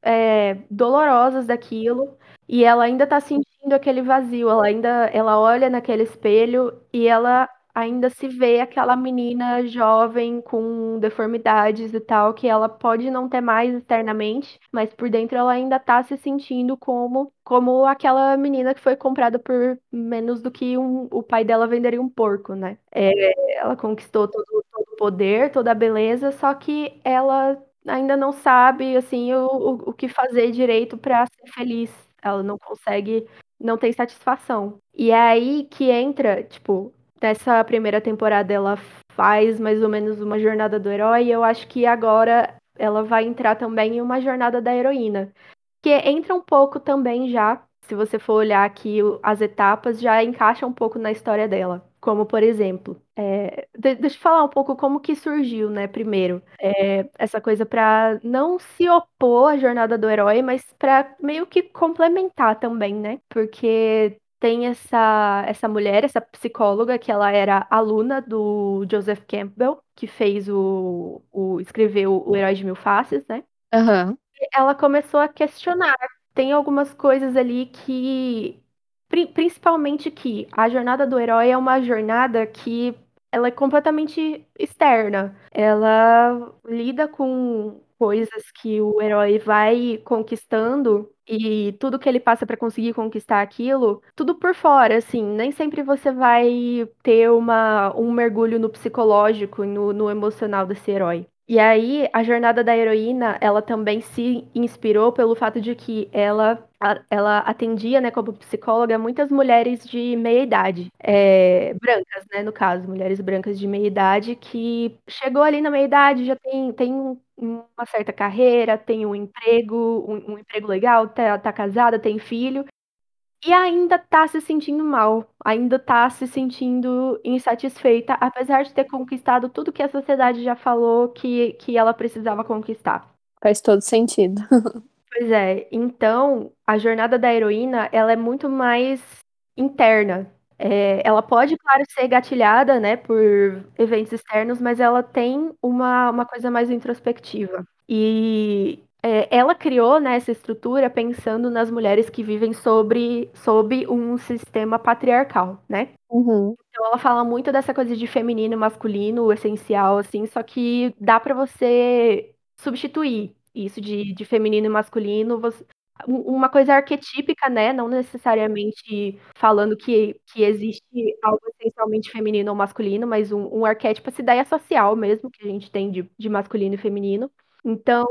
é, dolorosas daquilo. E ela ainda tá sentindo aquele vazio, ela ainda ela olha naquele espelho e ela ainda se vê aquela menina jovem com deformidades e tal, que ela pode não ter mais externamente, mas por dentro ela ainda tá se sentindo como como aquela menina que foi comprada por menos do que um- o pai dela venderia um porco, né? É, ela conquistou todo, o poder, toda a beleza, só que ela ainda não sabe assim o, o, o que fazer direito pra ser feliz. Ela não consegue, não tem satisfação. E é aí que entra, tipo, nessa primeira temporada ela faz mais ou menos uma jornada do herói, e eu acho que agora ela vai entrar também em uma jornada da heroína. Que entra um pouco também já, se você for olhar aqui as etapas, já encaixa um pouco na história dela. Como, por exemplo, é, de- deixa eu falar um pouco como que surgiu, né, primeiro. É, essa coisa pra não se opor à jornada do herói, mas pra meio que complementar também, né? Porque tem essa, essa mulher, essa psicóloga, que ela era aluna do Joseph Campbell, que fez o, o escreveu O Herói de Mil Faces, né? Aham. ela começou a questionar. Tem algumas coisas ali que, pri- principalmente que a jornada do herói é uma jornada que ela é completamente externa. Ela lida com coisas que o herói vai conquistando e tudo que ele passa para conseguir conquistar aquilo, tudo por fora, assim. Nem sempre você vai ter uma, um mergulho no psicológico, no, no emocional desse herói. E aí, a jornada da heroína, ela também se inspirou pelo fato de que ela, ela atendia, né, como psicóloga, muitas mulheres de meia idade, é, brancas, né, no caso, mulheres brancas de meia idade, que chegou ali na meia idade, já tem, tem um- uma certa carreira, tem um emprego, um, um emprego legal, tá, tá casada, tem filho, e ainda tá se sentindo mal, ainda tá se sentindo insatisfeita, apesar de ter conquistado tudo que a sociedade já falou que, que ela precisava conquistar. Faz todo sentido. Pois é, então a jornada da heroína ela é muito mais interna. É, ela pode, claro, ser gatilhada, né, por eventos externos, mas ela tem uma, uma coisa mais introspectiva. E é, ela criou, né, essa estrutura pensando nas mulheres que vivem sobre, sob um sistema patriarcal, né? Uhum. Então ela fala muito dessa coisa de feminino e masculino, o essencial, assim, só que dá pra você substituir isso de, de feminino e masculino você- uma coisa arquetípica, né? Não necessariamente falando que, que existe algo essencialmente feminino ou masculino, mas um, um arquétipo, essa ideia social mesmo que a gente tem de, de masculino e feminino. Então,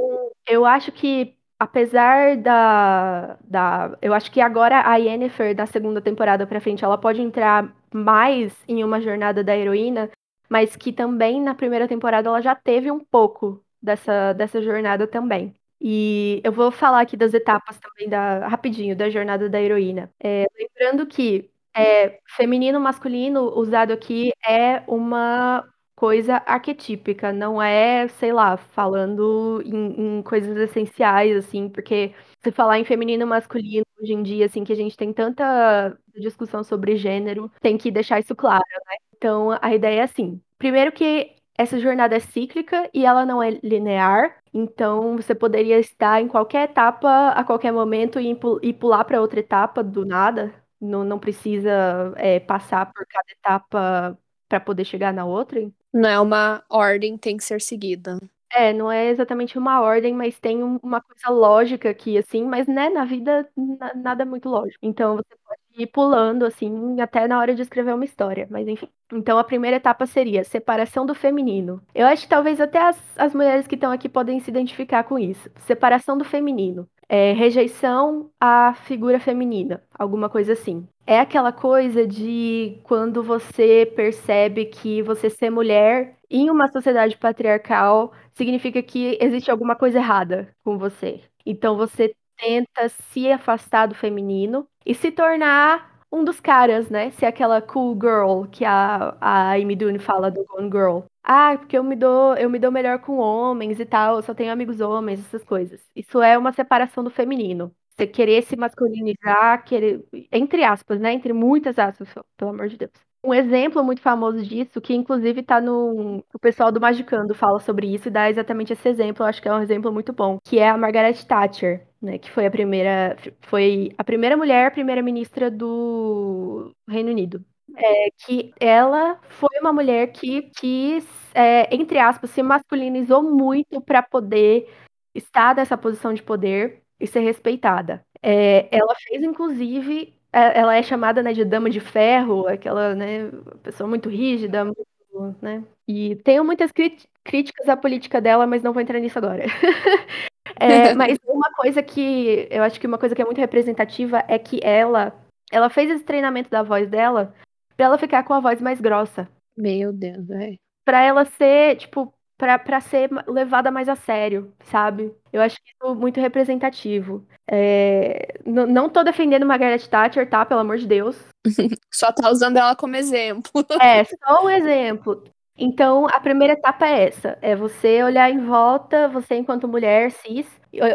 eu acho que apesar da, da. Eu acho que agora a Yennefer, da segunda temporada pra frente, ela pode entrar mais em uma jornada da heroína, mas que também na primeira temporada ela já teve um pouco dessa, dessa jornada também. E eu vou falar aqui das etapas também da rapidinho da jornada da heroína. É, lembrando que é, feminino masculino usado aqui é uma coisa arquetípica, não é, sei lá, falando em, em, coisas essenciais, assim, porque se falar em feminino masculino hoje em dia, assim, que a gente tem tanta discussão sobre gênero, tem que deixar isso claro, né? Então, a ideia é assim. Primeiro que essa jornada é cíclica e ela não é linear, então você poderia estar em qualquer etapa a qualquer momento e, pular para outra etapa do nada. Não, não precisa é, passar por cada etapa para poder chegar na outra. Não é uma ordem, tem que ser seguida. É, não é exatamente uma ordem, mas tem uma coisa lógica aqui, assim, mas né, na vida nada é muito lógico. Então você pode ir pulando, assim, até na hora de escrever uma história, mas enfim. Então a primeira etapa seria separação do feminino. Eu acho que talvez até as, as mulheres que estão aqui podem se identificar com isso. Separação do feminino. É, rejeição à figura feminina, alguma coisa assim. É aquela coisa de quando você percebe que você ser mulher em uma sociedade patriarcal significa que existe alguma coisa errada com você. Então você tenta se afastar do feminino e se tornar um dos caras, né? Ser aquela cool girl que a, a Amy Dune fala do Gone Girl. Ah, porque eu me dou, eu me dou melhor com homens e tal, eu só tenho amigos homens, essas coisas. Isso é uma separação do feminino. Você querer se masculinizar, querer, entre aspas, né? Entre muitas aspas, pelo amor de Deus. Um exemplo muito famoso disso, que inclusive tá no. O pessoal do Magicando fala sobre isso e dá exatamente esse exemplo, eu acho que é um exemplo muito bom, que é a Margaret Thatcher, né? Que foi a primeira. Foi a primeira mulher primeira-ministra do Reino Unido. É, que ela foi uma mulher que quis, é, entre aspas, se masculinizou muito para poder estar nessa posição de poder e ser respeitada. É, ela fez, inclusive, é, ela é chamada né, de dama de ferro, aquela né, pessoa muito rígida, muito, né? E tenho muitas críticas à política dela, mas não vou entrar nisso agora. é, mas uma coisa que eu acho que uma coisa que é muito representativa é que ela, ela fez esse treinamento da voz dela para ela ficar com a voz mais grossa. Meu Deus, é. Para ela ser, tipo, para ser levada mais a sério, sabe? Eu acho isso muito representativo. É... Não tô defendendo Margaret Thatcher, tá? Pelo amor de Deus. só tá usando ela como exemplo. é, só um exemplo. Então, a primeira etapa é essa: é você olhar em volta, você, enquanto mulher cis,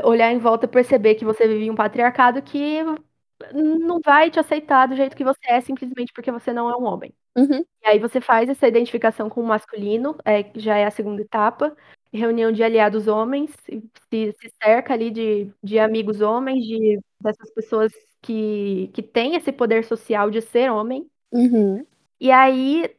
olhar em volta e perceber que você vive em um patriarcado que não vai te aceitar do jeito que você é, simplesmente porque você não é um homem. Uhum. E aí você faz essa identificação com o masculino, é, já é a segunda etapa, reunião de aliados homens, se, se cerca ali de, de amigos homens, de dessas pessoas que, que têm esse poder social de ser homem. Uhum. E aí,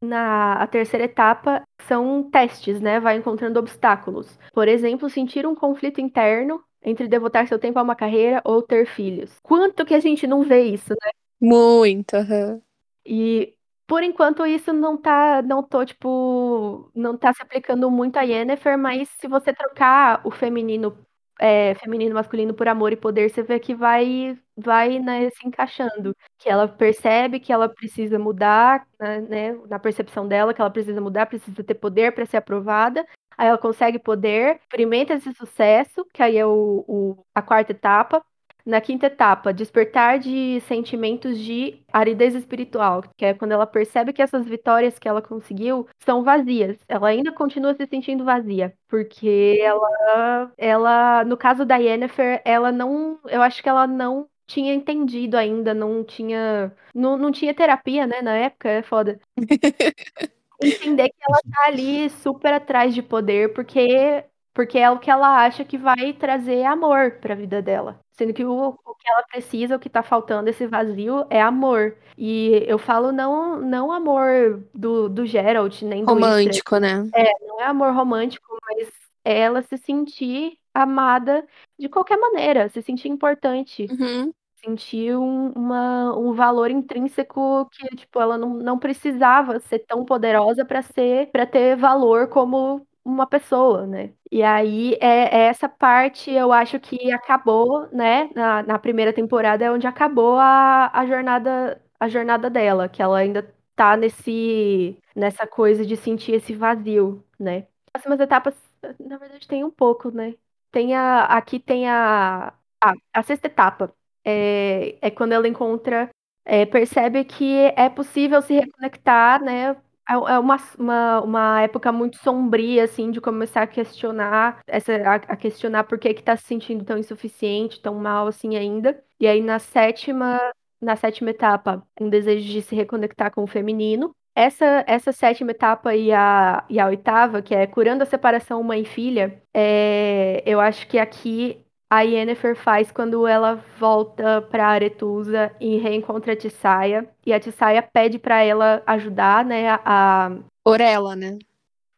na a terceira etapa, são testes, né? Vai encontrando obstáculos. Por exemplo, sentir um conflito interno entre devotar seu tempo a uma carreira ou ter filhos. Quanto que a gente não vê isso, né? Muito. Uhum. E por enquanto isso não tá, não tô tipo, não tá se aplicando muito a Yennefer, mas se você trocar o feminino é, feminino masculino por amor e poder, você vê que vai vai né, se encaixando, que ela percebe que ela precisa mudar, né, né na percepção dela, que ela precisa mudar, precisa ter poder para ser aprovada, aí ela consegue poder, experimenta esse sucesso, que aí é o, o, a quarta etapa. Na quinta etapa, despertar de sentimentos de aridez espiritual, que é quando ela percebe que essas vitórias que ela conseguiu são vazias. Ela ainda continua se sentindo vazia, porque ela, ela, no caso da Yennefer, ela não, eu acho que ela não tinha entendido ainda, não tinha, não, não tinha terapia, né, na época, é foda. entender que ela tá ali super atrás de poder, porque, porque é o que ela acha que vai trazer amor pra vida dela. Sendo que o, o que ela precisa, o que tá faltando, esse vazio, é amor. E eu falo não, não amor do, do Geralt, nem do Romântico, né? É, não é amor romântico, mas é ela se sentir amada de qualquer maneira, se sentir importante. Uhum. Sentir um, uma, um valor intrínseco que, tipo, ela não, não precisava ser tão poderosa para ser, para ter valor como uma pessoa, né? E aí é, é, essa parte eu acho que acabou, né? Na, na primeira temporada é onde acabou a, a jornada a jornada dela, que ela ainda tá nesse nessa coisa de sentir esse vazio, né? As próximas etapas, na verdade, tem um pouco, né? Tem a, aqui tem a, a, a sexta etapa. É, é quando ela encontra, é, percebe que é possível se reconectar, né? É, é uma, uma, uma época muito sombria, assim, de começar a questionar, essa, a, a questionar por que que tá se sentindo tão insuficiente, tão mal, assim, ainda. E aí, na sétima, na sétima etapa, um desejo de se reconectar com o feminino. Essa, essa sétima etapa e a, e a oitava, que é curando a separação mãe filha, é, eu acho que aqui a Yennefer faz quando ela volta para Aretusa e reencontra a Tissaia. E a Tissaia pede para ela ajudar, né, a... Orela, né?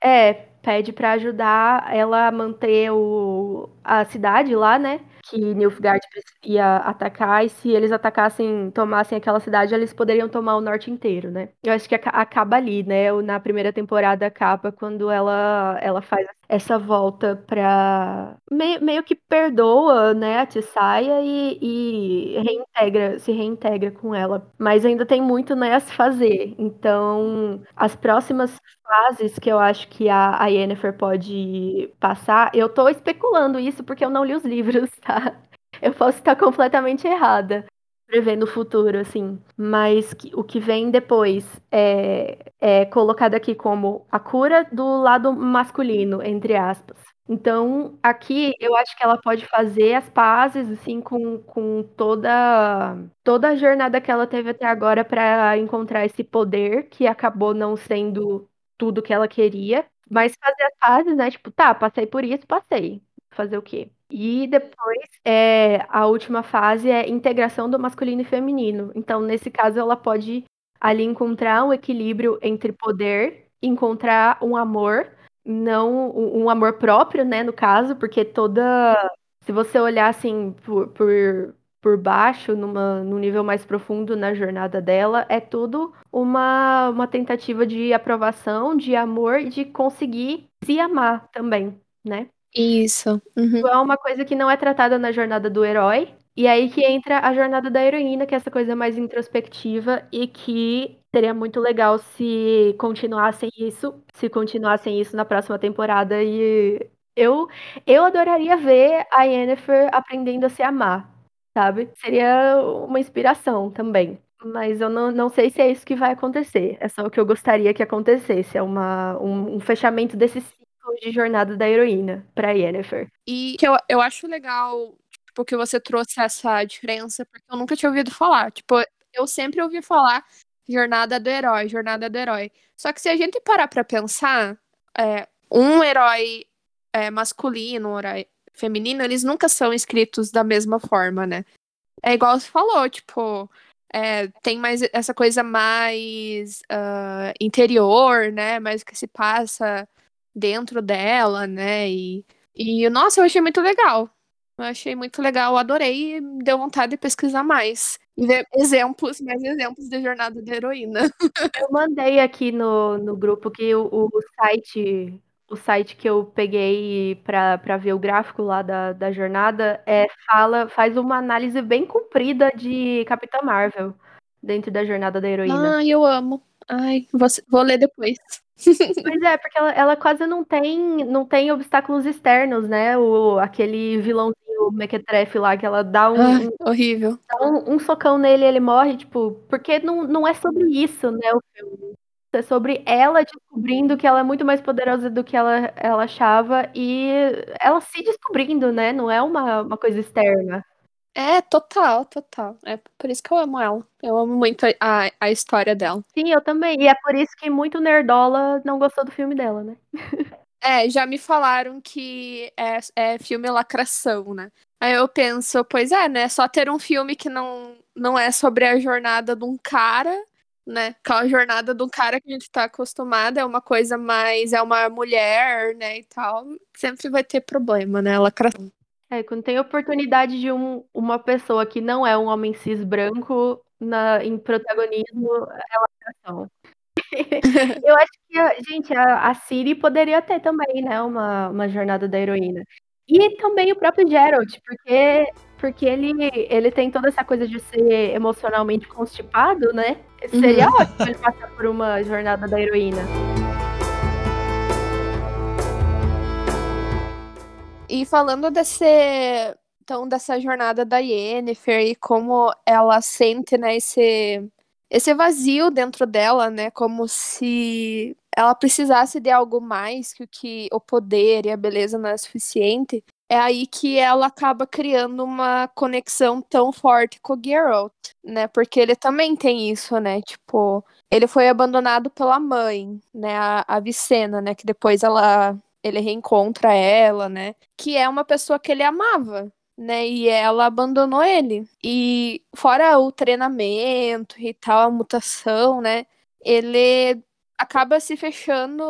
É, pede para ajudar ela a manter o... a cidade lá, né? que Nilfgaard ia atacar, e se eles atacassem, tomassem aquela cidade, eles poderiam tomar o norte inteiro, né? Eu acho que acaba ali, né? Na primeira temporada acaba quando ela, ela faz essa volta pra. Meio, meio que perdoa, né, a Tissaia e, e reintegra, se reintegra com ela. Mas ainda tem muito, né, a se fazer. Então, as próximas fases que eu acho que a, a Yennefer pode passar, eu tô especulando isso porque eu não li os livros, tá? Eu posso estar completamente errada prevendo o futuro, assim. Mas que, o que vem depois é, é colocado aqui como a cura do lado masculino, entre aspas. Então, aqui eu acho que ela pode fazer as pazes, assim, com, com toda, toda a jornada que ela teve até agora para encontrar esse poder que acabou não sendo tudo que ela queria, mas fazer as fases, né? Tipo, tá, passei por isso, passei. Fazer o quê? E depois, é, a última fase é integração do masculino e feminino. Então, nesse caso, ela pode ali encontrar um equilíbrio entre poder, encontrar um amor, não um amor próprio, né, no caso, porque toda. Se você olhar assim por, por por baixo, numa, num nível mais profundo na jornada dela, é tudo uma, uma tentativa de aprovação, de amor de conseguir se amar também, né? Isso. Uhum. É uma coisa que não é tratada na jornada do herói. E aí que entra a jornada da heroína, que é essa coisa mais introspectiva e que seria muito legal se continuassem isso, se continuassem isso na próxima temporada. E eu, eu adoraria ver a Yennefer aprendendo a se amar sabe? Seria uma inspiração também. Mas eu não, não sei se é isso que vai acontecer. É só o que eu gostaria que acontecesse. É uma, um, um fechamento desse de jornada da heroína pra Yennefer. E que eu, eu acho legal, tipo, que você trouxe essa diferença, porque eu nunca tinha ouvido falar. Tipo, eu sempre ouvi falar jornada do herói, jornada do herói. Só que se a gente parar pra pensar, é, um herói é, masculino, um herói feminino, eles nunca são escritos da mesma forma, né? É igual você falou, tipo, é, tem mais essa coisa mais uh, interior, né? Mais que se passa dentro dela, né? E, e, nossa, eu achei muito legal. Eu achei muito legal, adorei e deu vontade de pesquisar mais. E ver exemplos, mais exemplos de jornada de heroína. Eu mandei aqui no, no grupo que o, o site o site que eu peguei para ver o gráfico lá da, da jornada é, fala, faz uma análise bem comprida de Capitã Marvel dentro da jornada da heroína. Ah, eu amo. Ai, vou, vou ler depois. Pois é, porque ela, ela, quase não tem, não tem obstáculos externos, né? O, aquele vilãozinho Mequetrefe lá, que ela dá um. Ah, horrível. Dá um, um, socão nele e ele morre, tipo, porque não, não é sobre isso, né? O filme é sobre ela descobrindo que ela é muito mais poderosa do que ela, ela achava e ela se descobrindo, né? Não é uma, uma coisa externa. É, total, total. É por isso que eu amo ela. Eu amo muito a, a história dela. Sim, eu também. E é por isso que muito nerdola não gostou do filme dela, né? é, já me falaram que é, é filme lacração, né? Aí eu penso, pois é, né? Só ter um filme que não, não é sobre a jornada de um cara né? Aquela jornada do cara que a gente tá acostumada é uma coisa mais. É uma mulher, né? E tal. Sempre vai ter problema, né? Lacração. É, quando tem oportunidade de um, uma pessoa que não é um homem cis branco na, em protagonismo, é lacração. Eu acho que, a- gente, a, a Siri poderia ter também, né, uma, uma jornada da heroína. E também o próprio Geralt, porque, porque ele, ele tem toda essa coisa de ser emocionalmente constipado, né? Seria ótimo ele passar por uma jornada da heroína. E falando desse, então, dessa jornada da Yennefer e como ela sente, né, esse, esse vazio dentro dela, né, como se ela precisasse de algo mais que o que o poder e a beleza não é suficiente. É aí que ela acaba criando uma conexão tão forte com o Geralt, né? Porque ele também tem isso, né? Tipo, ele foi abandonado pela mãe, né? A, a Vicena, né? Que depois ela ele reencontra ela, né? Que é uma pessoa que ele amava, né? E ela abandonou ele. E fora o treinamento e tal, a mutação, né? Ele acaba se fechando,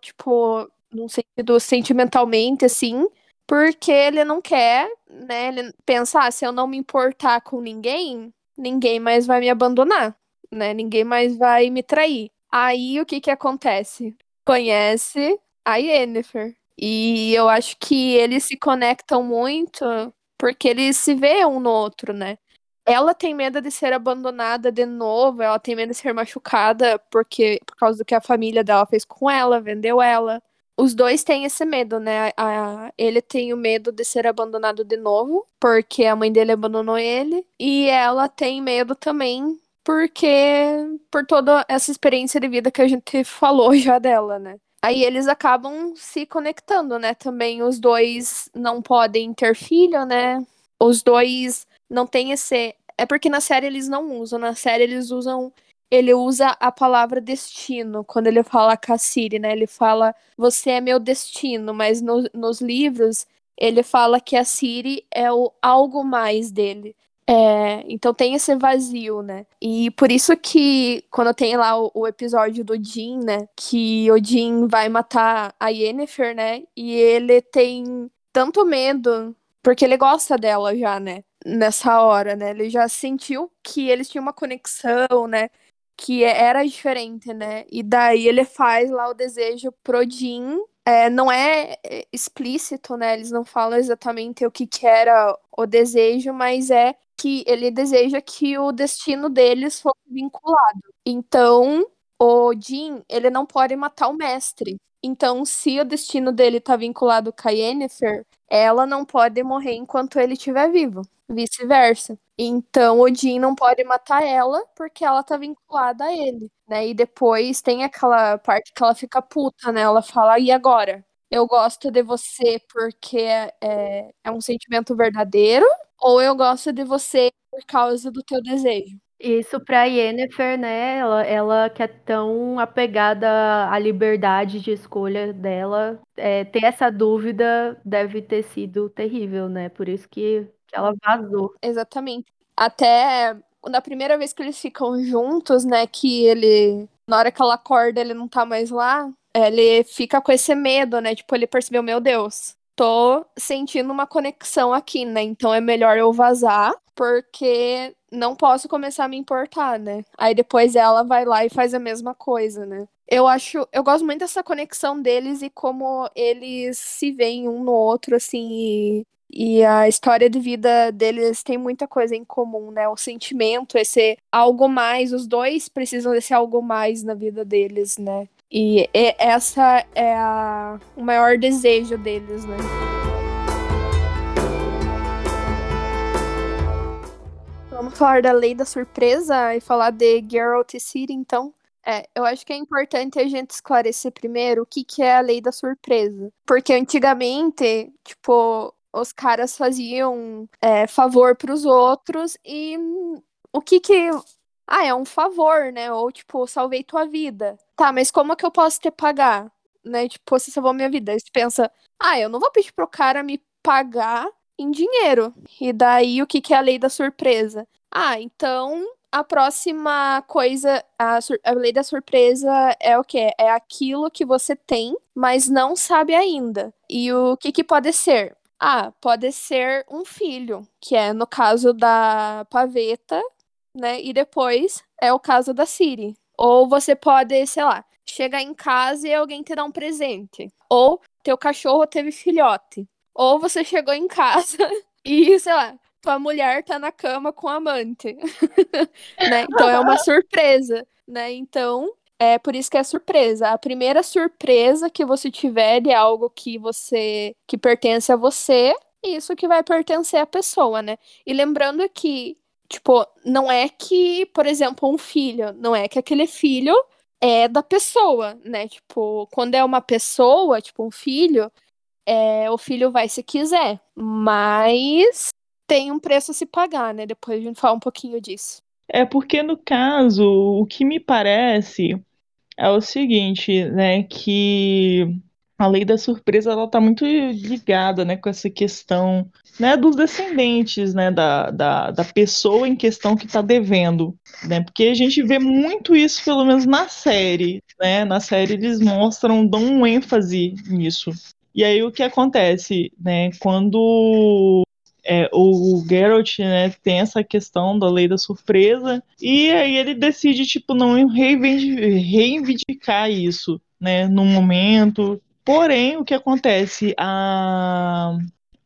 tipo, num sentido sentimentalmente, assim, porque ele não quer, né? Ele pensa, ah, se eu não me importar com ninguém, ninguém mais vai me abandonar, né? Ninguém mais vai me trair. Aí o que que acontece? Conhece a Yennefer. E eu acho que eles se conectam muito porque eles se veem um no outro, né? Ela tem medo de ser abandonada de novo, ela tem medo de ser machucada porque por causa do que a família dela fez com ela, vendeu ela. Os dois têm esse medo, né? A, ele tem o medo de ser abandonado de novo, porque a mãe dele abandonou ele, e ela tem medo também porque por toda essa experiência de vida que a gente falou já dela, né? Aí eles acabam se conectando, né? Também os dois não podem ter filho, né? Os dois não têm esse. É porque na série eles não usam. Na série eles usam. Ele usa a palavra destino quando ele fala a Siri, né? Ele fala, você é meu destino, mas no, nos livros ele fala que a Siri é o algo mais dele. É, então tem esse vazio, né? E por isso que quando tem lá o, o episódio do Jin, né? Que o Jin vai matar a Yennefer, né? E ele tem tanto medo, porque ele gosta dela já, né? Nessa hora, né? Ele já sentiu que eles tinham uma conexão, né? Que era diferente, né? E daí ele faz lá o desejo pro Jin. É, não é explícito, né? Eles não falam exatamente o que, que era o desejo, mas é que ele deseja que o destino deles fosse vinculado. Então, o Jin, ele não pode matar o mestre. Então, se o destino dele tá vinculado com a Yennefer, ela não pode morrer enquanto ele estiver vivo. Vice-versa. Então, o Jin não pode matar ela porque ela tá vinculada a ele, né? E depois tem aquela parte que ela fica puta, né? Ela fala, e agora? Eu gosto de você porque é, é um sentimento verdadeiro ou eu gosto de você por causa do teu desejo. Isso pra Yennefer, né? Ela, ela que é tão apegada à liberdade de escolha dela, é, ter essa dúvida deve ter sido terrível, né? Por isso que, que ela vazou. Exatamente. Até na primeira vez que eles ficam juntos, né? Que ele, na hora que ela acorda, ele não tá mais lá. Ele fica com esse medo, né? Tipo, ele percebeu, meu Deus, tô sentindo uma conexão aqui, né? Então é melhor eu vazar, porque não posso começar a me importar, né? Aí depois ela vai lá e faz a mesma coisa, né? Eu acho, eu gosto muito dessa conexão deles e como eles se veem um no outro, assim, e, e a história de vida deles tem muita coisa em comum, né? O sentimento, esse algo mais, os dois precisam desse algo mais na vida deles, né? E essa é a, o maior desejo deles, né? Vamos falar da lei da surpresa e falar de Geralt e Ciri, então. É, eu acho que é importante a gente esclarecer primeiro o que, que é a lei da surpresa. Porque antigamente, tipo, os caras faziam é, favor para os outros e o que que ah, é um favor, né? Ou tipo, salvei tua vida. Tá, mas como que eu posso te pagar? Né? Tipo, você salvou minha vida. Aí você pensa, ah, eu não vou pedir pro cara me pagar em dinheiro. E daí o que, que é a lei da surpresa? Ah, então a próxima coisa, a, a lei da surpresa é o quê? É aquilo que você tem, mas não sabe ainda. E o que, que pode ser? Ah, pode ser um filho, que é no caso da paveta, né? E depois é o caso da Siri. Ou você pode, sei lá, chegar em casa e alguém te dar um presente. Ou teu cachorro teve filhote. Ou você chegou em casa e, sei lá, tua mulher tá na cama com o amante. né? Então é uma surpresa, né? Então, é por isso que é surpresa. A primeira surpresa que você tiver de algo que você que pertence a você, isso que vai pertencer à pessoa, né? E lembrando que, tipo, não é que, por exemplo, um filho, não é que aquele filho é da pessoa, né? Tipo, quando é uma pessoa, tipo um filho, é, o filho vai se quiser, mas tem um preço a se pagar, né? Depois a gente fala um pouquinho disso. É porque, no caso, o que me parece é o seguinte, né, que a lei da surpresa, ela tá muito ligada, né, com essa questão, né, dos descendentes, né, da, da, da pessoa em questão que tá devendo, né, porque a gente vê muito isso, pelo menos na série, né, na série eles mostram, dão um ênfase nisso. E aí o que acontece, né, quando é, o Geralt, né, tem essa questão da lei da surpresa, e aí ele decide, tipo, não reivindicar, reivindicar isso, né, no momento. Porém, o que acontece? A,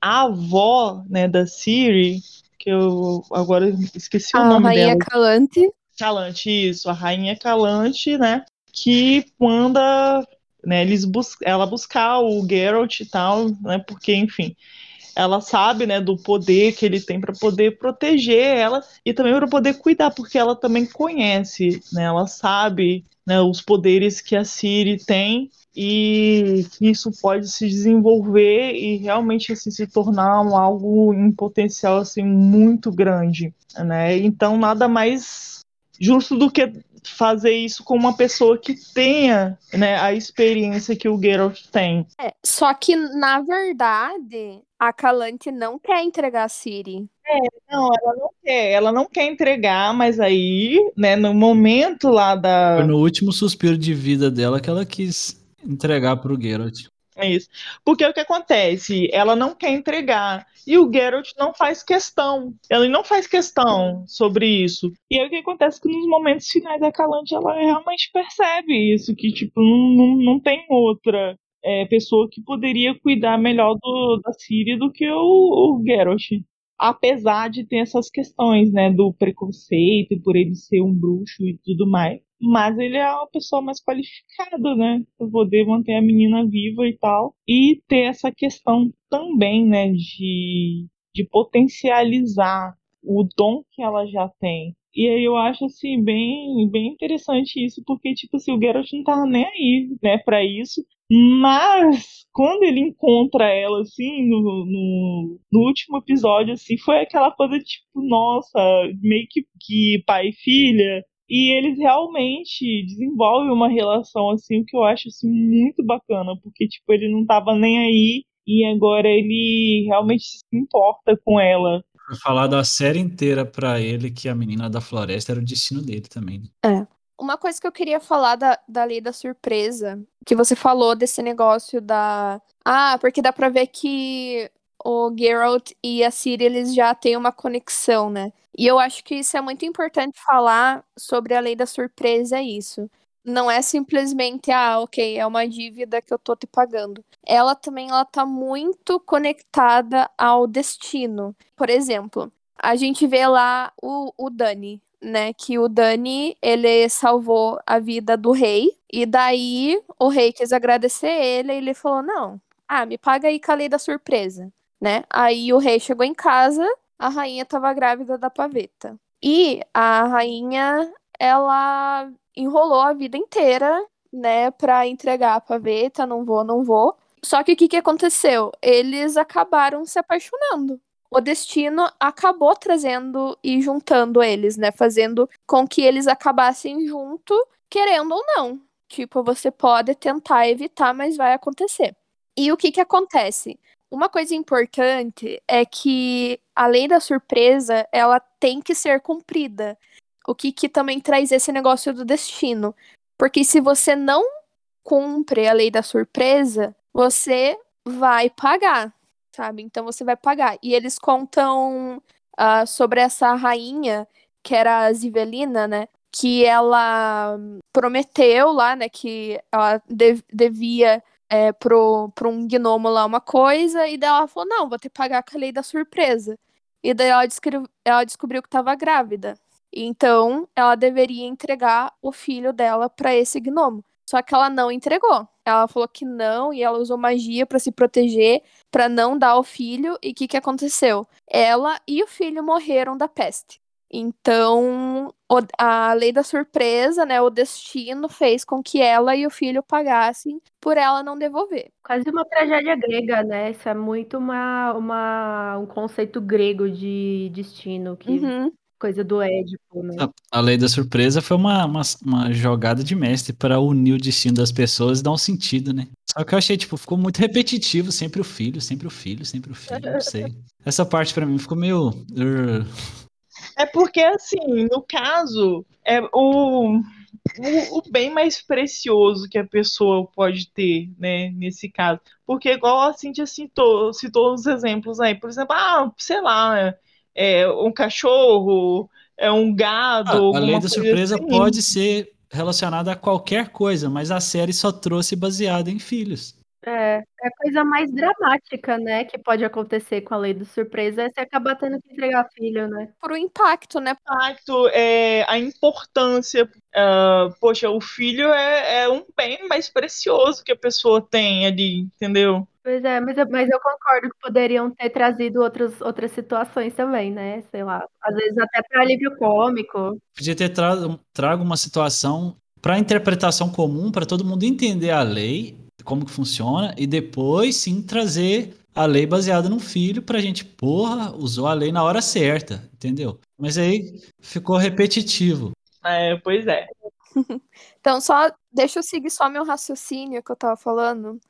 a avó, né, da Siri, que eu agora esqueci o A nome Rainha dela. Calante. Calante, isso, a rainha Calante, né? Que manda né, eles bus ela buscar o Geralt e tal, né? Porque, enfim, ela sabe, né, do poder que ele tem para poder proteger ela e também para poder cuidar, porque ela também conhece, né? Ela sabe, né, os poderes que a Ciri tem e que isso pode se desenvolver e realmente assim se tornar um, algo em potencial assim muito grande, né? Então nada mais justo do que fazer isso com uma pessoa que tenha né, a experiência que o Geralt tem. É, só que, na verdade, a Calante não quer entregar a Siri. Não, ela não quer, ela não quer entregar, mas aí, né, no momento lá da. Foi no último suspiro de vida dela que ela quis entregar pro Geralt. É isso. Porque o que acontece? Ela não quer entregar. E o Geralt não faz questão. Ele não faz questão sobre isso. E aí o que acontece que nos momentos finais a Calante ela realmente percebe isso, que tipo, não, não, não tem outra é, pessoa que poderia cuidar melhor do, da Ciri do que o, o Geralt. Apesar de ter essas questões, né, do preconceito por ele ser um bruxo e tudo mais. Mas ele é uma pessoa mais qualificada, né? Pra poder manter a menina viva e tal. E ter essa questão também, né? De, de potencializar o dom que ela já tem. E aí eu acho, assim, bem, bem interessante isso, porque, tipo assim, o Geralt não tava nem aí, né, pra isso. Mas, quando ele encontra ela, assim, no, no, no último episódio, assim, foi aquela coisa, tipo, nossa, meio que, que pai e filha. E eles realmente desenvolvem uma relação, assim, o que eu acho, assim, muito bacana, porque, tipo, ele não tava nem aí e agora ele realmente se importa com ela. Foi falar da série inteira pra ele que a menina da floresta era o destino dele também. né? Uma coisa que eu queria falar da, da lei da surpresa, que você falou desse negócio da. Ah, porque dá pra ver que o Geralt e a Ciri eles já têm uma conexão, né? E eu acho que isso é muito importante falar sobre a lei da surpresa, isso. Não é simplesmente, ah, ok, é uma dívida que eu tô te pagando. Ela também ela tá muito conectada ao destino. Por exemplo, a gente vê lá o, o Dani, né? Que o Dani, ele salvou a vida do rei. E daí o rei quis agradecer ele e ele falou: Não, ah, me paga aí com a lei da surpresa, né? Aí o rei chegou em casa, a rainha tava grávida da paveta. E a rainha, ela enrolou a vida inteira, né, pra entregar a paveta, não vou, não vou. Só que o que, que aconteceu? Eles acabaram se apaixonando o destino acabou trazendo e juntando eles, né? Fazendo com que eles acabassem junto, querendo ou não. Tipo, você pode tentar evitar, mas vai acontecer. E o que que acontece? Uma coisa importante é que a lei da surpresa, ela tem que ser cumprida. o que, que também traz esse negócio do destino. Porque se você não cumpre a lei da surpresa, você vai pagar, sabe? Então você vai pagar. E eles contam uh, sobre essa rainha, que era a Zivelina, né? Que ela prometeu lá, né? Que ela dev devia é, pro, pro um gnomo lá uma coisa, e daí ela falou, não, vou ter que pagar com a lei da surpresa. E daí ela, ela descobriu que estava grávida. Então, ela deveria entregar o filho dela para esse gnomo. Só que ela não entregou. Ela falou que não e ela usou magia para se proteger, para não dar o filho. E o que, que aconteceu? Ela e o filho morreram da peste. Então, a lei da surpresa, né, o destino fez com que ela e o filho pagassem por ela não devolver. Quase uma tragédia grega, né? Isso é muito uma, uma um conceito grego de destino que uhum coisa do Édipo, né? A, a lei da surpresa foi uma, uma, uma jogada de mestre para unir o destino das pessoas e dar um sentido, né? Só que eu achei, tipo, ficou muito repetitivo, sempre o filho, sempre o filho, sempre o filho, não sei. Essa parte para mim ficou meio... É porque, assim, no caso, é o, o, o, bem mais precioso que a pessoa pode ter, né, nesse caso. Porque, igual a Cintia citou, citou os exemplos aí, por exemplo, ah, sei lá, é, um cachorro, é um gado. Ah, a lei da surpresa assim. pode ser relacionada a qualquer coisa, mas a série só trouxe baseada em filhos. É, é a coisa mais dramática, né, que pode acontecer com a lei da surpresa é você acabar tendo que entregar filho, né? Por o impacto, né? Impacto, é, a importância. Uh, poxa, o filho é, é um bem mais precioso que a pessoa tem ali, entendeu? Pois é, mas eu, mas eu concordo que poderiam ter trazido outros, outras situações também, né? Sei lá, às vezes até para alívio cômico. Podia ter trago, trago uma situação para interpretação comum, para todo mundo entender a lei, como que funciona, e depois sim trazer a lei baseada no filho para a gente, porra, usou a lei na hora certa, entendeu? Mas aí ficou repetitivo. É, pois é. então, só deixa eu seguir só meu raciocínio que eu tava falando.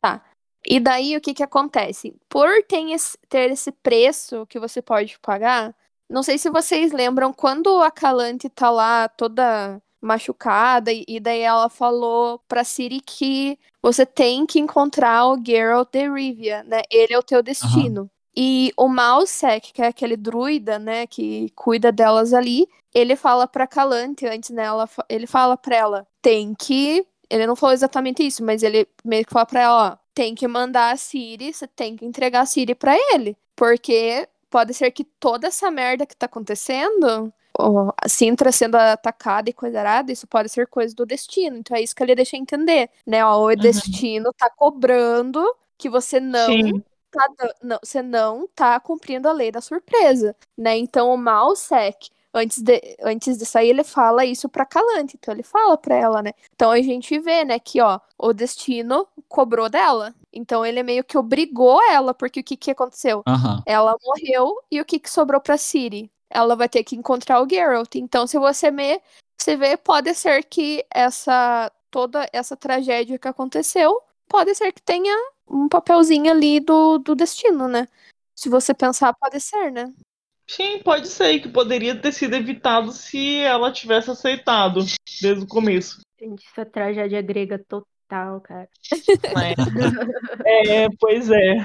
Tá. E daí o que que acontece? Por ter esse, ter esse preço que você pode pagar, não sei se vocês lembram quando a Calante tá lá toda machucada e, daí ela falou pra Siri que você tem que encontrar o Geralt de Rivia, né? Ele é o teu destino. Uhum. E o Malsec, que é aquele druida, né, que cuida delas ali, ele fala pra Calante antes, né, ela, ele fala pra ela, tem que... Ele não falou exatamente isso, mas ele meio que fala pra ela, ó, tem que mandar a Siri, você tem que entregar a Siri para ele. Porque pode ser que toda essa merda que tá acontecendo, a Sintra sendo atacada e coisa errada, isso pode ser coisa do destino. Então é isso que ele deixa entender, né? Ó, o uhum. destino tá cobrando que você não tá, não, você não tá cumprindo a lei da surpresa, né? Então o Malsec antes de, antes de sair, ele fala isso pra Calante. Então ele fala pra ela, né? Então a gente vê, né, que, ó, o destino cobrou dela. Então ele meio que obrigou ela, porque o que que aconteceu? Uhum. Ela morreu e o que que sobrou pra Siri? Ela vai ter que encontrar o Geralt. Então, se você me, você vê, pode ser que essa toda essa tragédia que aconteceu, pode ser que tenha um papelzinho ali do, do destino, né? Se você pensar, pode ser, né? Sim, pode ser que poderia ter sido evitado se ela tivesse aceitado desde o começo. Gente, isso é tragédia grega total, cara. É, é pois é.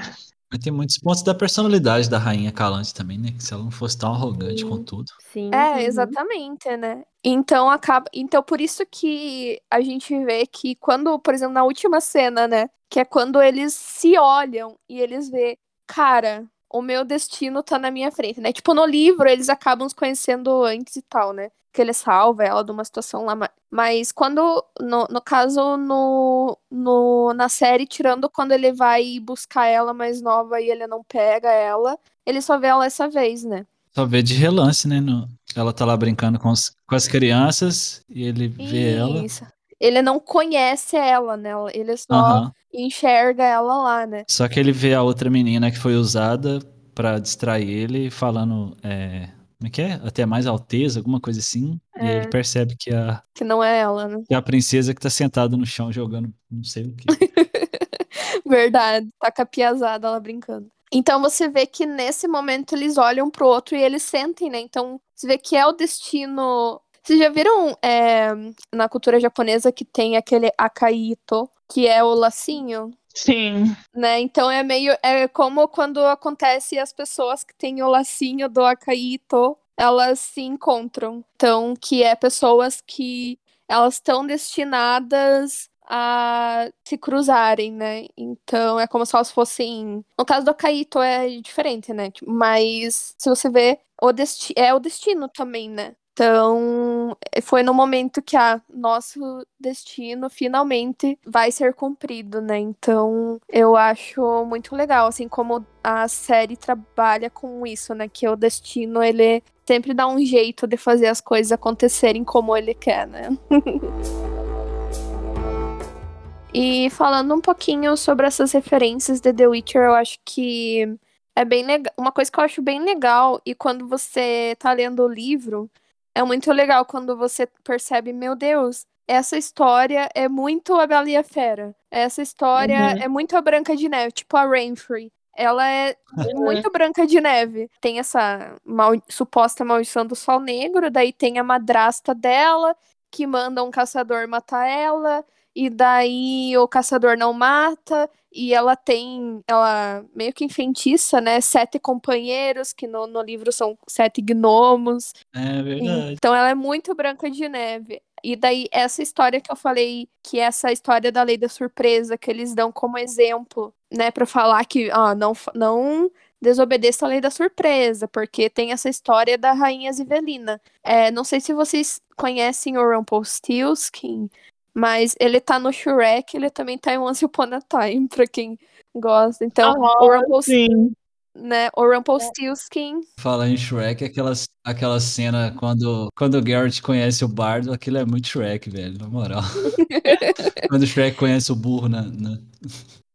Mas tem muitos pontos da personalidade da rainha Calante também, né? Que se ela não fosse tão arrogante Sim. com tudo. Sim. É, uhum. exatamente, né? Então acaba. Então, por isso que a gente vê que quando, por exemplo, na última cena, né? Que é quando eles se olham e eles vê, cara, o meu destino tá na minha frente, né? Tipo, no livro eles acabam se conhecendo antes e tal, né? Que ele salva ela de uma situação lá. Mas quando, no, no caso, no, no, na série, tirando quando ele vai buscar ela mais nova e ele não pega ela, ele só vê ela essa vez, né? Só vê de relance, né? No, ela tá lá brincando com, os, com as crianças e ele vê Isso. ela. Ele não conhece ela, né? Ele só uhum. enxerga ela lá, né? Só que ele vê a outra menina que foi usada para distrair ele, falando. É, como é que é? Até mais alteza, alguma coisa assim. É. E ele percebe que a. Que não é ela, né? Que é a princesa que tá sentada no chão jogando não sei o que. Verdade, tá com a piazada lá brincando. Então você vê que nesse momento eles olham pro outro e eles sentem, né? Então você vê que é o destino Vocês já viram é, na cultura japonesa que tem aquele akaito, que é o lacinho? Sim. Né? Então é meio. É como quando acontece as pessoas que têm o lacinho do akaito, elas se encontram. Então, que é pessoas que elas estão destinadas a se cruzarem, né? Então é como se elas fossem. No caso do Akaito é diferente, né? Mas se você vê, o desti... é o destino também, né? Então, foi no momento que a nosso destino finalmente vai ser cumprido, né? Então, eu acho muito legal, assim, como a série trabalha com isso, né? Que o destino, ele sempre dá um jeito de fazer as coisas acontecerem como ele quer, né? e falando um pouquinho sobre essas referências de The Witcher, eu acho que é bem legal. Uma coisa que eu acho bem legal, e quando você tá lendo o livro, é muito legal quando você percebe, meu Deus, essa história é muito a Bela e a Fera. Essa história uhum. é muito a Branca de Neve, tipo a Rainfrey. Ela é uhum. muito branca de neve. Tem essa mal, suposta maldição do sol negro, daí tem a madrasta dela, que manda um caçador matar ela, e daí o caçador não mata, e ela tem, ela meio que enfeitiça, né, sete companheiros, que no, no livro são sete gnomos. É verdade. Então ela é muito branca de neve. E daí, essa história que eu falei, que é essa história da lei da surpresa, que eles dão como exemplo, né, para falar que, ó, não, não desobedeça a lei da surpresa, porque tem essa história da rainha Zivelina. É, não sei se vocês conhecem o Rumpelstiltskin, mas ele tá no Shrek, ele também tá em Once Upon a Time, pra quem gosta. Então, oh, o Rumpelstiltskin né? O Rumpelstiltskin. Falar em Shrek, aquela, aquela cena quando, quando o Garrett conhece o Bardo, aquilo é muito Shrek, velho, na moral. quando o Shrek conhece o burro na. na...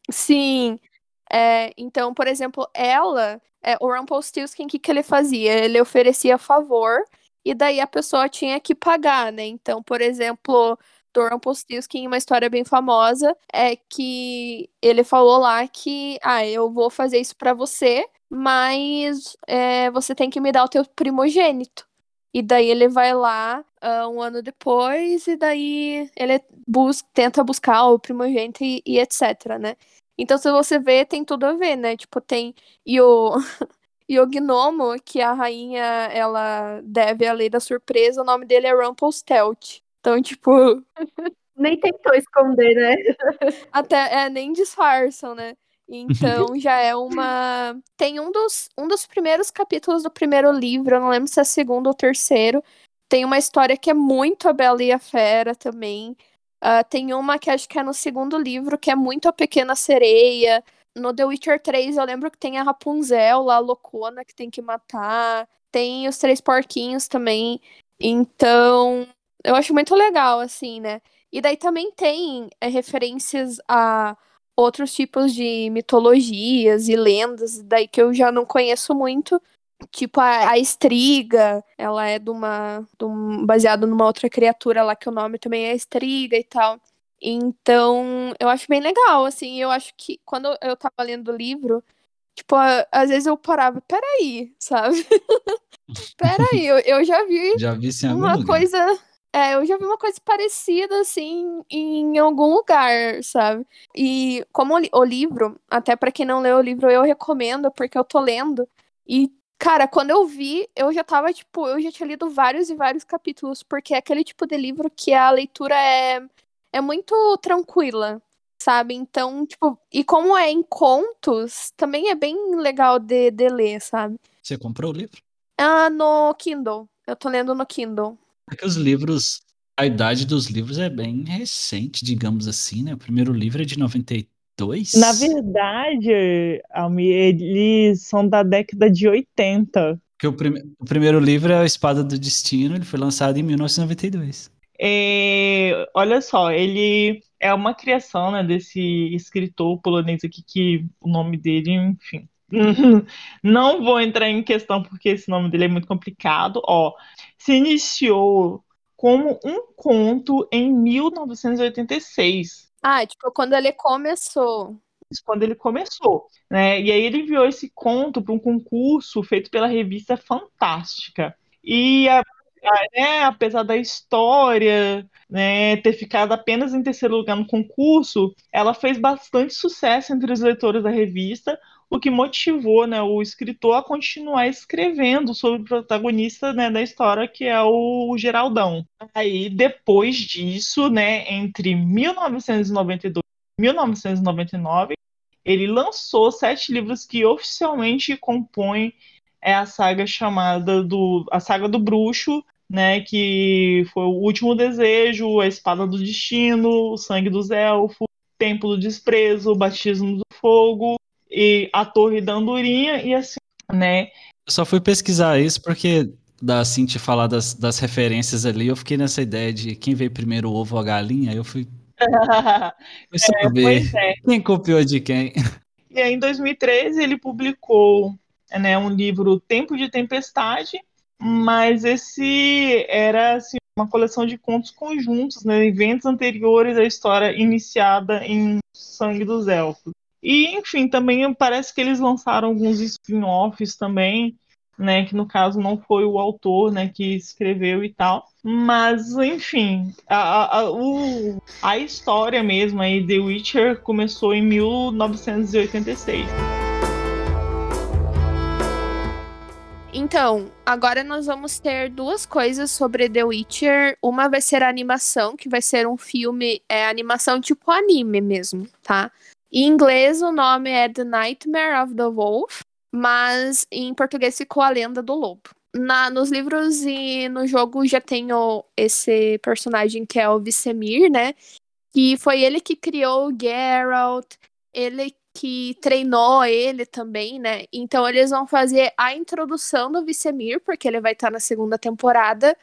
Sim. É, então, por exemplo, ela, é, o Rumpelstiltskin, o que, que ele fazia? Ele oferecia favor e daí a pessoa tinha que pagar, né? Então, por exemplo, do Rumpelstiltskin, uma história bem famosa, é que ele falou lá que, ah, eu vou fazer isso para você, mas é, você tem que me dar o teu primogênito. E daí ele vai lá uh, um ano depois, e daí ele busca, tenta buscar o primogênito e, e, etc, né? Então, se você vê, tem tudo a ver, né? Tipo, tem. E o. e o gnomo, que a rainha ela deve a lei da surpresa, o nome dele é Rumpelstiltskin. Então, tipo. Nem tentou esconder, né? Até é, nem disfarçam, né? Então já é uma. Tem um dos, um dos primeiros capítulos do primeiro livro, eu não lembro se é segundo ou terceiro. Tem uma história que é muito a Bela e a Fera também. Uh, tem uma que acho que é no segundo livro, que é muito a Pequena Sereia. No The Witcher 3, eu lembro que tem a Rapunzel lá, a loucona, que tem que matar. Tem os Três Porquinhos também. Então, eu acho muito legal, assim, né? E daí também tem é, referências a outros tipos de mitologias e lendas, daí que eu já não conheço muito. Tipo, a, a Estriga, ela é de uma. De um, baseado numa outra criatura lá, que o nome também é Estriga e tal. Então, eu acho bem legal, assim. Eu acho que quando eu tava lendo o livro, tipo, às vezes eu parava, peraí, sabe? peraí, eu, eu já vi, já vi uma lugar. É, eu já vi uma coisa parecida, assim, em algum lugar, sabe? E como o livro, até para quem não leu o livro, eu recomendo, porque eu tô lendo. E, cara, quando eu vi, eu já tava, tipo, eu já tinha lido vários e vários capítulos, porque é aquele tipo de livro que a leitura é, é muito tranquila, sabe? Então, tipo, e como é em contos, também é bem legal de, de ler, sabe? Você comprou o livro? Ah, no Kindle. Eu tô lendo no Kindle. É que os livros, a idade dos livros é bem recente, digamos assim, né? O primeiro livro é de 92. Na verdade, Almi, eles são da década de 80. Que o, prim o primeiro livro é A Espada do Destino, ele foi lançado em 1992. É, olha só, ele é uma criação né, desse escritor polonês aqui, que o nome dele, enfim, Não vou entrar em questão porque esse nome dele é muito complicado. Ó, se iniciou como um conto em 1986. Ah, tipo, quando ele começou. Quando ele começou, né? E aí ele enviou esse conto para um concurso feito pela revista Fantástica. E a, né, apesar da história né, ter ficado apenas em terceiro lugar no concurso, ela fez bastante sucesso entre os leitores da revista, o que motivou né, o escritor a continuar escrevendo sobre o protagonista né, da história, que é o Geraldão. Aí, depois disso, né, entre 1992 e 1999, ele lançou sete livros que oficialmente compõem a saga chamada do a saga do bruxo, né, que foi o último desejo, a espada do destino, o sangue dos elfos, templo do desprezo, o batismo do fogo e a torre da andorinha e assim, né? Só fui pesquisar isso porque da Cintia falar das, das referências ali, eu fiquei nessa ideia de quem veio primeiro o ovo ou a galinha, aí eu fui, fui saber é, é. quem copiou de quem. E aí, em 2013 ele publicou né, um livro Tempo de Tempestade, mas esse era assim, uma coleção de contos conjuntos, né, eventos anteriores à história iniciada em Sangue dos Elfos. E, enfim, também parece que eles lançaram alguns spin-offs também, né, que no caso não foi o autor, né, que escreveu e tal. Mas, enfim, a, a, o, a história mesmo aí, The Witcher, começou em 1986. Então, agora nós vamos ter duas coisas sobre The Witcher. Uma vai ser a animação, que vai ser um filme, é animação tipo anime mesmo, tá? Em inglês o nome é The Nightmare of the Wolf, mas em português ficou A Lenda do Lobo. Na, nos livros e no jogo já tem esse personagem que é o Vicemir, né? Que foi ele que criou o Geralt, ele que treinou ele também, né? Então eles vão fazer a introdução do Vicemir, porque ele vai estar na segunda temporada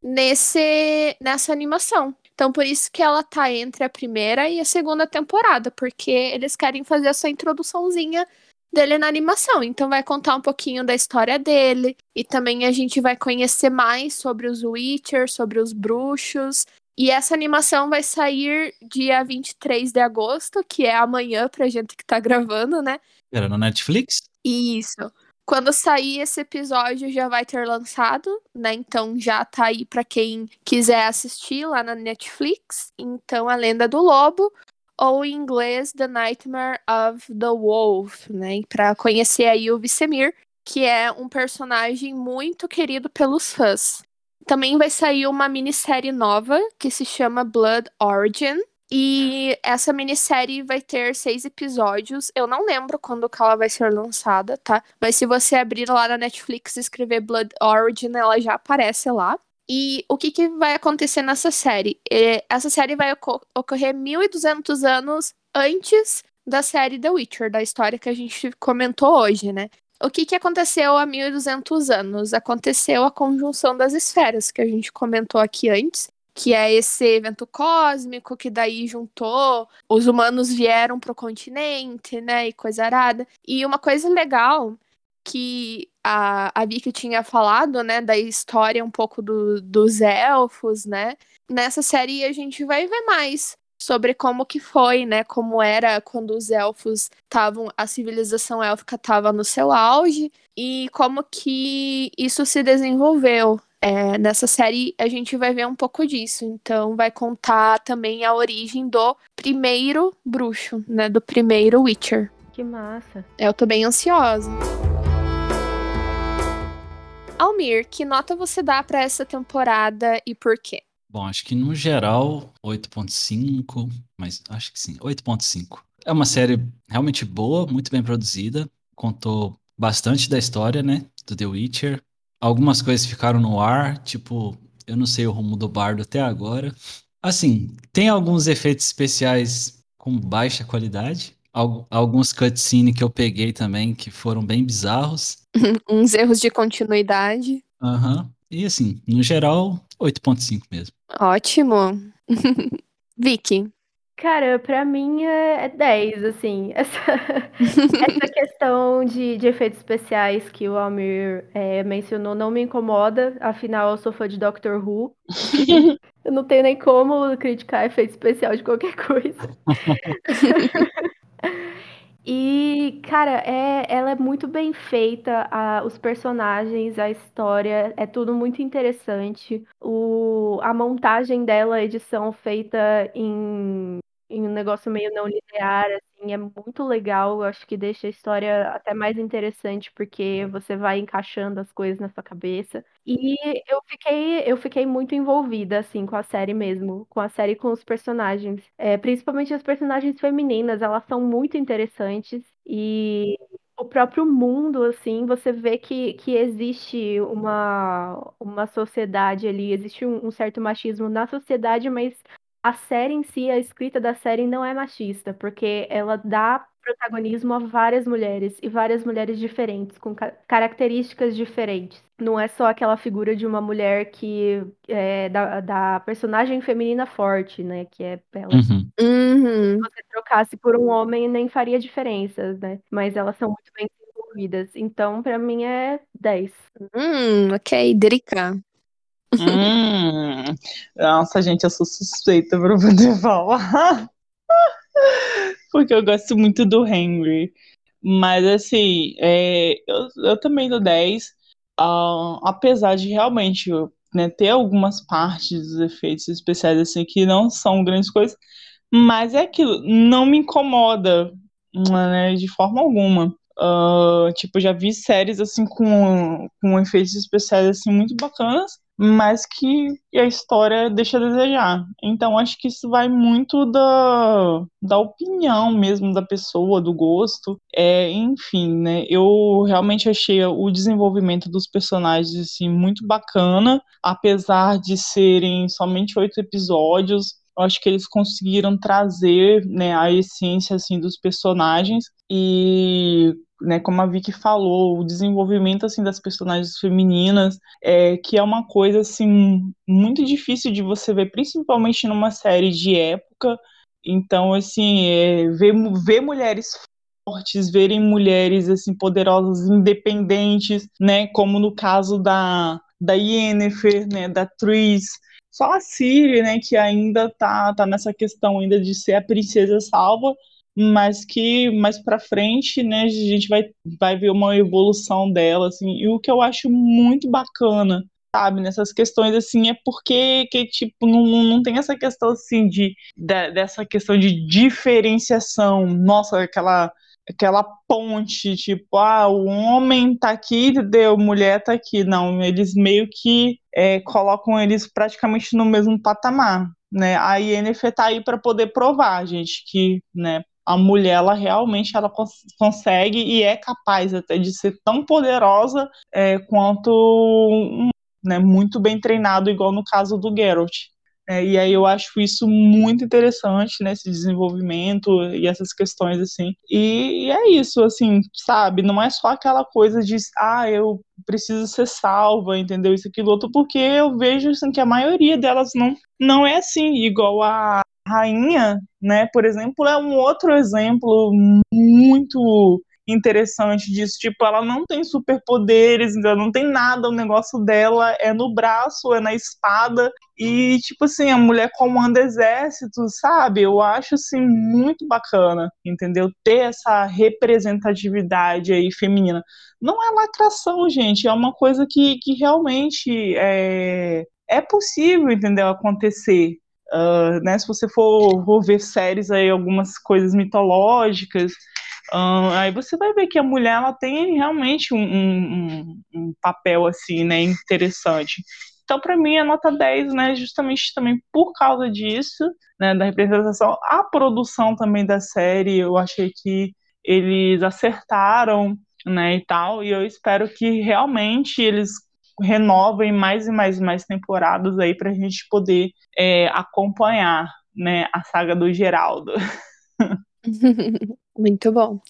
nesse nessa animação. Então, por isso que ela tá entre a primeira e a segunda temporada, porque eles querem fazer essa introduçãozinha dele na animação. Então, vai contar um pouquinho da história dele, e também a gente vai conhecer mais sobre os Witcher, sobre os bruxos. E essa animação vai sair dia 23 de agosto, que é amanhã pra gente que tá gravando, né? Era na Netflix? Isso. Quando sair esse episódio já vai ter lançado, né? Então já tá aí para quem quiser assistir lá na Netflix. Então a Lenda do Lobo ou em inglês The Nightmare of the Wolf, né? Para conhecer aí o Vicemir, que é um personagem muito querido pelos fãs. Também vai sair uma minissérie nova que se chama Blood Origin, e essa minissérie vai ter seis episódios. Eu não lembro quando que ela vai ser lançada, tá? Mas se você abrir lá na Netflix e escrever Blood Origin, ela já aparece lá. E o que, que vai acontecer nessa série? É, essa série vai ocorrer 1.200 anos antes da série The Witcher, da história que a gente comentou hoje, né? O que, que aconteceu há 1.200 anos? Aconteceu a conjunção das esferas, que a gente comentou aqui antes, que é esse evento cósmico que daí juntou, os humanos vieram pro continente, né, e coisa arada. E uma coisa legal que a, a Vicky tinha falado, né, da história um pouco do, dos elfos, né, nessa série a gente vai ver mais sobre como que foi, né, como era quando os elfos estavam, a civilização élfica estava no seu auge e como que isso se desenvolveu, é, nessa série a gente vai ver um pouco disso. Então vai contar também a origem do primeiro bruxo, né? Do primeiro Witcher. Que massa. Eu tô bem ansiosa. Almir, que nota você dá para essa temporada e por quê? Bom, acho que no geral 8.5, mas acho que sim, 8.5. É uma série realmente boa, muito bem produzida, contou bastante da história, né, do The Witcher, Algumas coisas ficaram no ar, tipo, eu não sei o rumo do bardo até agora. Assim, tem alguns efeitos especiais com baixa qualidade. Alguns cutscenes que eu peguei também que foram bem bizarros. Uns erros de continuidade. Aham. Uhum. E assim, no geral, 8.5 mesmo. Ótimo. Vicky. Cara, pra mim é 10, assim. Essa, essa questão de, de efeitos especiais que o Almir é, mencionou não me incomoda, afinal eu sou fã de Doctor Who. eu não tenho nem como criticar efeito especial de qualquer coisa. E, cara, é, ela é muito bem feita, a- os personagens, a história, é tudo muito interessante. O, a montagem dela, a edição feita em, em um negócio meio não linear, assim, é muito legal. Eu acho que deixa a história até mais interessante, porque você vai encaixando as coisas na sua cabeça. E eu fiquei, eu fiquei muito envolvida, assim, com a série mesmo, com a série com os personagens. É, principalmente as personagens femininas, elas são muito interessantes e o próprio mundo, assim, você vê que, que existe uma, uma sociedade ali, existe um, um certo machismo na sociedade, mas a série em si, a escrita da série não é machista, porque ela dá protagonismo a várias mulheres e várias mulheres diferentes, com ca- características diferentes. Não é só aquela figura de uma mulher que é da, da personagem feminina forte, né? Que é ela. Uhum. Uhum. Se você trocasse por um homem, nem faria diferença, né? Mas elas são muito bem desenvolvidas. Então, pra mim, é 10. Hum, ok, Drica. Hum, nossa, gente, eu sou suspeita pra poder falar. Porque eu gosto muito do Henry. Mas, assim, é, eu, eu também dou 10. ah, apesar de realmente né, ter algumas partes dos efeitos especiais assim que não são grandes coisas. Mas é aquilo, não me incomoda, né, de forma alguma. Ah, tipo, já vi séries assim com, com efeitos especiais assim muito bacanas, mas que a história deixa a desejar. Então acho que isso vai muito da, da opinião mesmo da pessoa, do gosto. É, enfim, né? Eu realmente achei o desenvolvimento dos personagens assim muito bacana, apesar de serem somente oito episódios. Eu acho que eles conseguiram trazer né, a essência assim dos personagens e né, como a Vicky falou, o desenvolvimento assim das personagens femininas, é, que é uma coisa assim muito difícil de você ver, principalmente numa série de época. Então, assim, é, ver, ver mulheres fortes, verem mulheres assim poderosas, independentes, né, como no caso da da Yennefer, né, da Tris, só a Ciri, né, que ainda tá, tá nessa questão ainda de ser a princesa salva, mas que mais para frente, né, a gente vai, vai ver uma evolução dela, assim, e o que eu acho muito bacana, sabe, nessas questões, assim, é porque, que, tipo, não, não tem essa questão, assim, de, de dessa questão de diferenciação, nossa, aquela aquela ponte, tipo, ah, o homem tá aqui, deu, mulher tá aqui. Não, eles meio que é, colocam eles praticamente no mesmo patamar, né? A Yennefer tá aí para poder provar, gente, que, né, a mulher, ela realmente ela cons consegue e é capaz até de ser tão poderosa é, quanto um, né, muito bem treinado, igual no caso do Geralt. É, e aí eu acho isso muito interessante, né, esse desenvolvimento e essas questões, assim. E, e, é isso, assim, sabe? Não é só aquela coisa de, ah, eu preciso ser salva, entendeu? Isso, aquilo, outro, porque eu vejo, assim, que a maioria delas não, não é assim, igual a rainha, né, por exemplo, é um outro exemplo muito interessante disso. Tipo, ela não tem superpoderes, não tem nada, o negócio dela é no braço, é na espada. E, tipo assim, a mulher comanda exércitos, sabe? Eu acho, assim, muito bacana, entendeu? Ter essa representatividade aí feminina. Não é lacração, gente, é uma coisa que, que realmente é, é possível, entendeu? Acontecer. Uh, né, se você for, for ver séries aí, algumas coisas mitológicas, Uh, aí você vai ver que a mulher ela tem realmente um, um, um papel assim, né, interessante. Então, para mim, a nota 10, né, justamente também por causa disso, né, da representação, a produção também da série, eu achei que eles acertaram, né, e tal, e eu espero que realmente eles renovem mais e mais e mais temporadas aí para a gente poder é, acompanhar, né, a saga do Geraldo. Muito bom.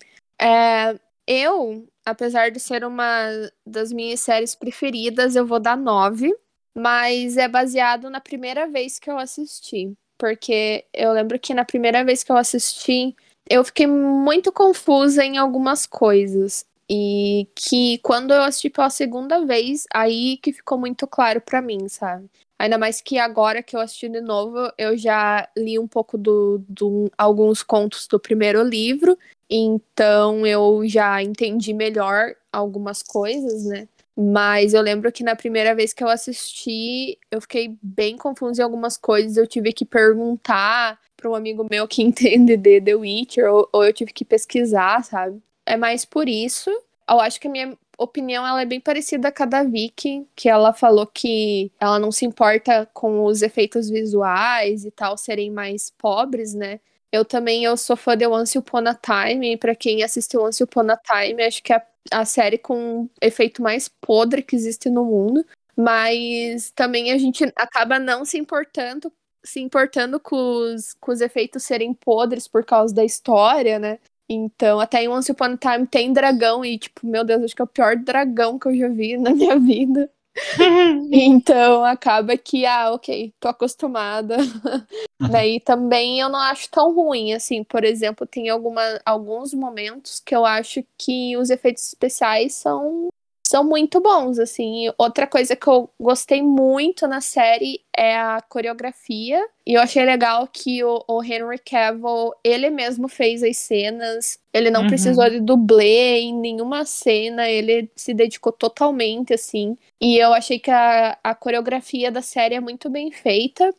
É, eu, apesar de ser uma das minhas séries preferidas, eu vou dar nove, mas é baseado na primeira vez que eu assisti. Porque eu lembro que na primeira vez que eu assisti, eu fiquei muito confusa em algumas coisas. E que quando eu assisti pela segunda vez, aí que ficou muito claro para mim, sabe? Ainda mais que agora que eu assisti de novo, eu já li um pouco do, do alguns contos do primeiro livro. Então eu já entendi melhor algumas coisas, né? Mas eu lembro que na primeira vez que eu assisti, eu fiquei bem confusa em algumas coisas. Eu tive que perguntar para um amigo meu que entende de The Witcher, ou, ou eu tive que pesquisar, sabe? É mais por isso. Eu acho que a minha opinião ela é bem parecida com a da Vicky, que ela falou que ela não se importa com os efeitos visuais e tal serem mais pobres, né? Eu também eu sou fã de Once Upon a Time, e pra quem assistiu Once Upon a Time, acho que é a série com efeito mais podre que existe no mundo. Mas também a gente acaba não se importando se importando com os, com os efeitos serem podres por causa da história, né? Então, até em Once Upon a Time tem dragão e, tipo, meu Deus, acho que é o pior dragão que eu já vi na minha vida. então, acaba que, ah, ok, tô acostumada. Daí também eu não acho tão ruim, assim, por exemplo, tem alguma, alguns momentos que eu acho que os efeitos especiais são são muito bons, assim. Outra coisa que eu gostei muito na série é a coreografia. E eu achei legal que o, o Henry Cavill, ele mesmo fez as cenas. Ele não uhum. precisou de dublê em nenhuma cena. Ele se dedicou totalmente, assim. E eu achei que a, a coreografia da série é muito bem feita.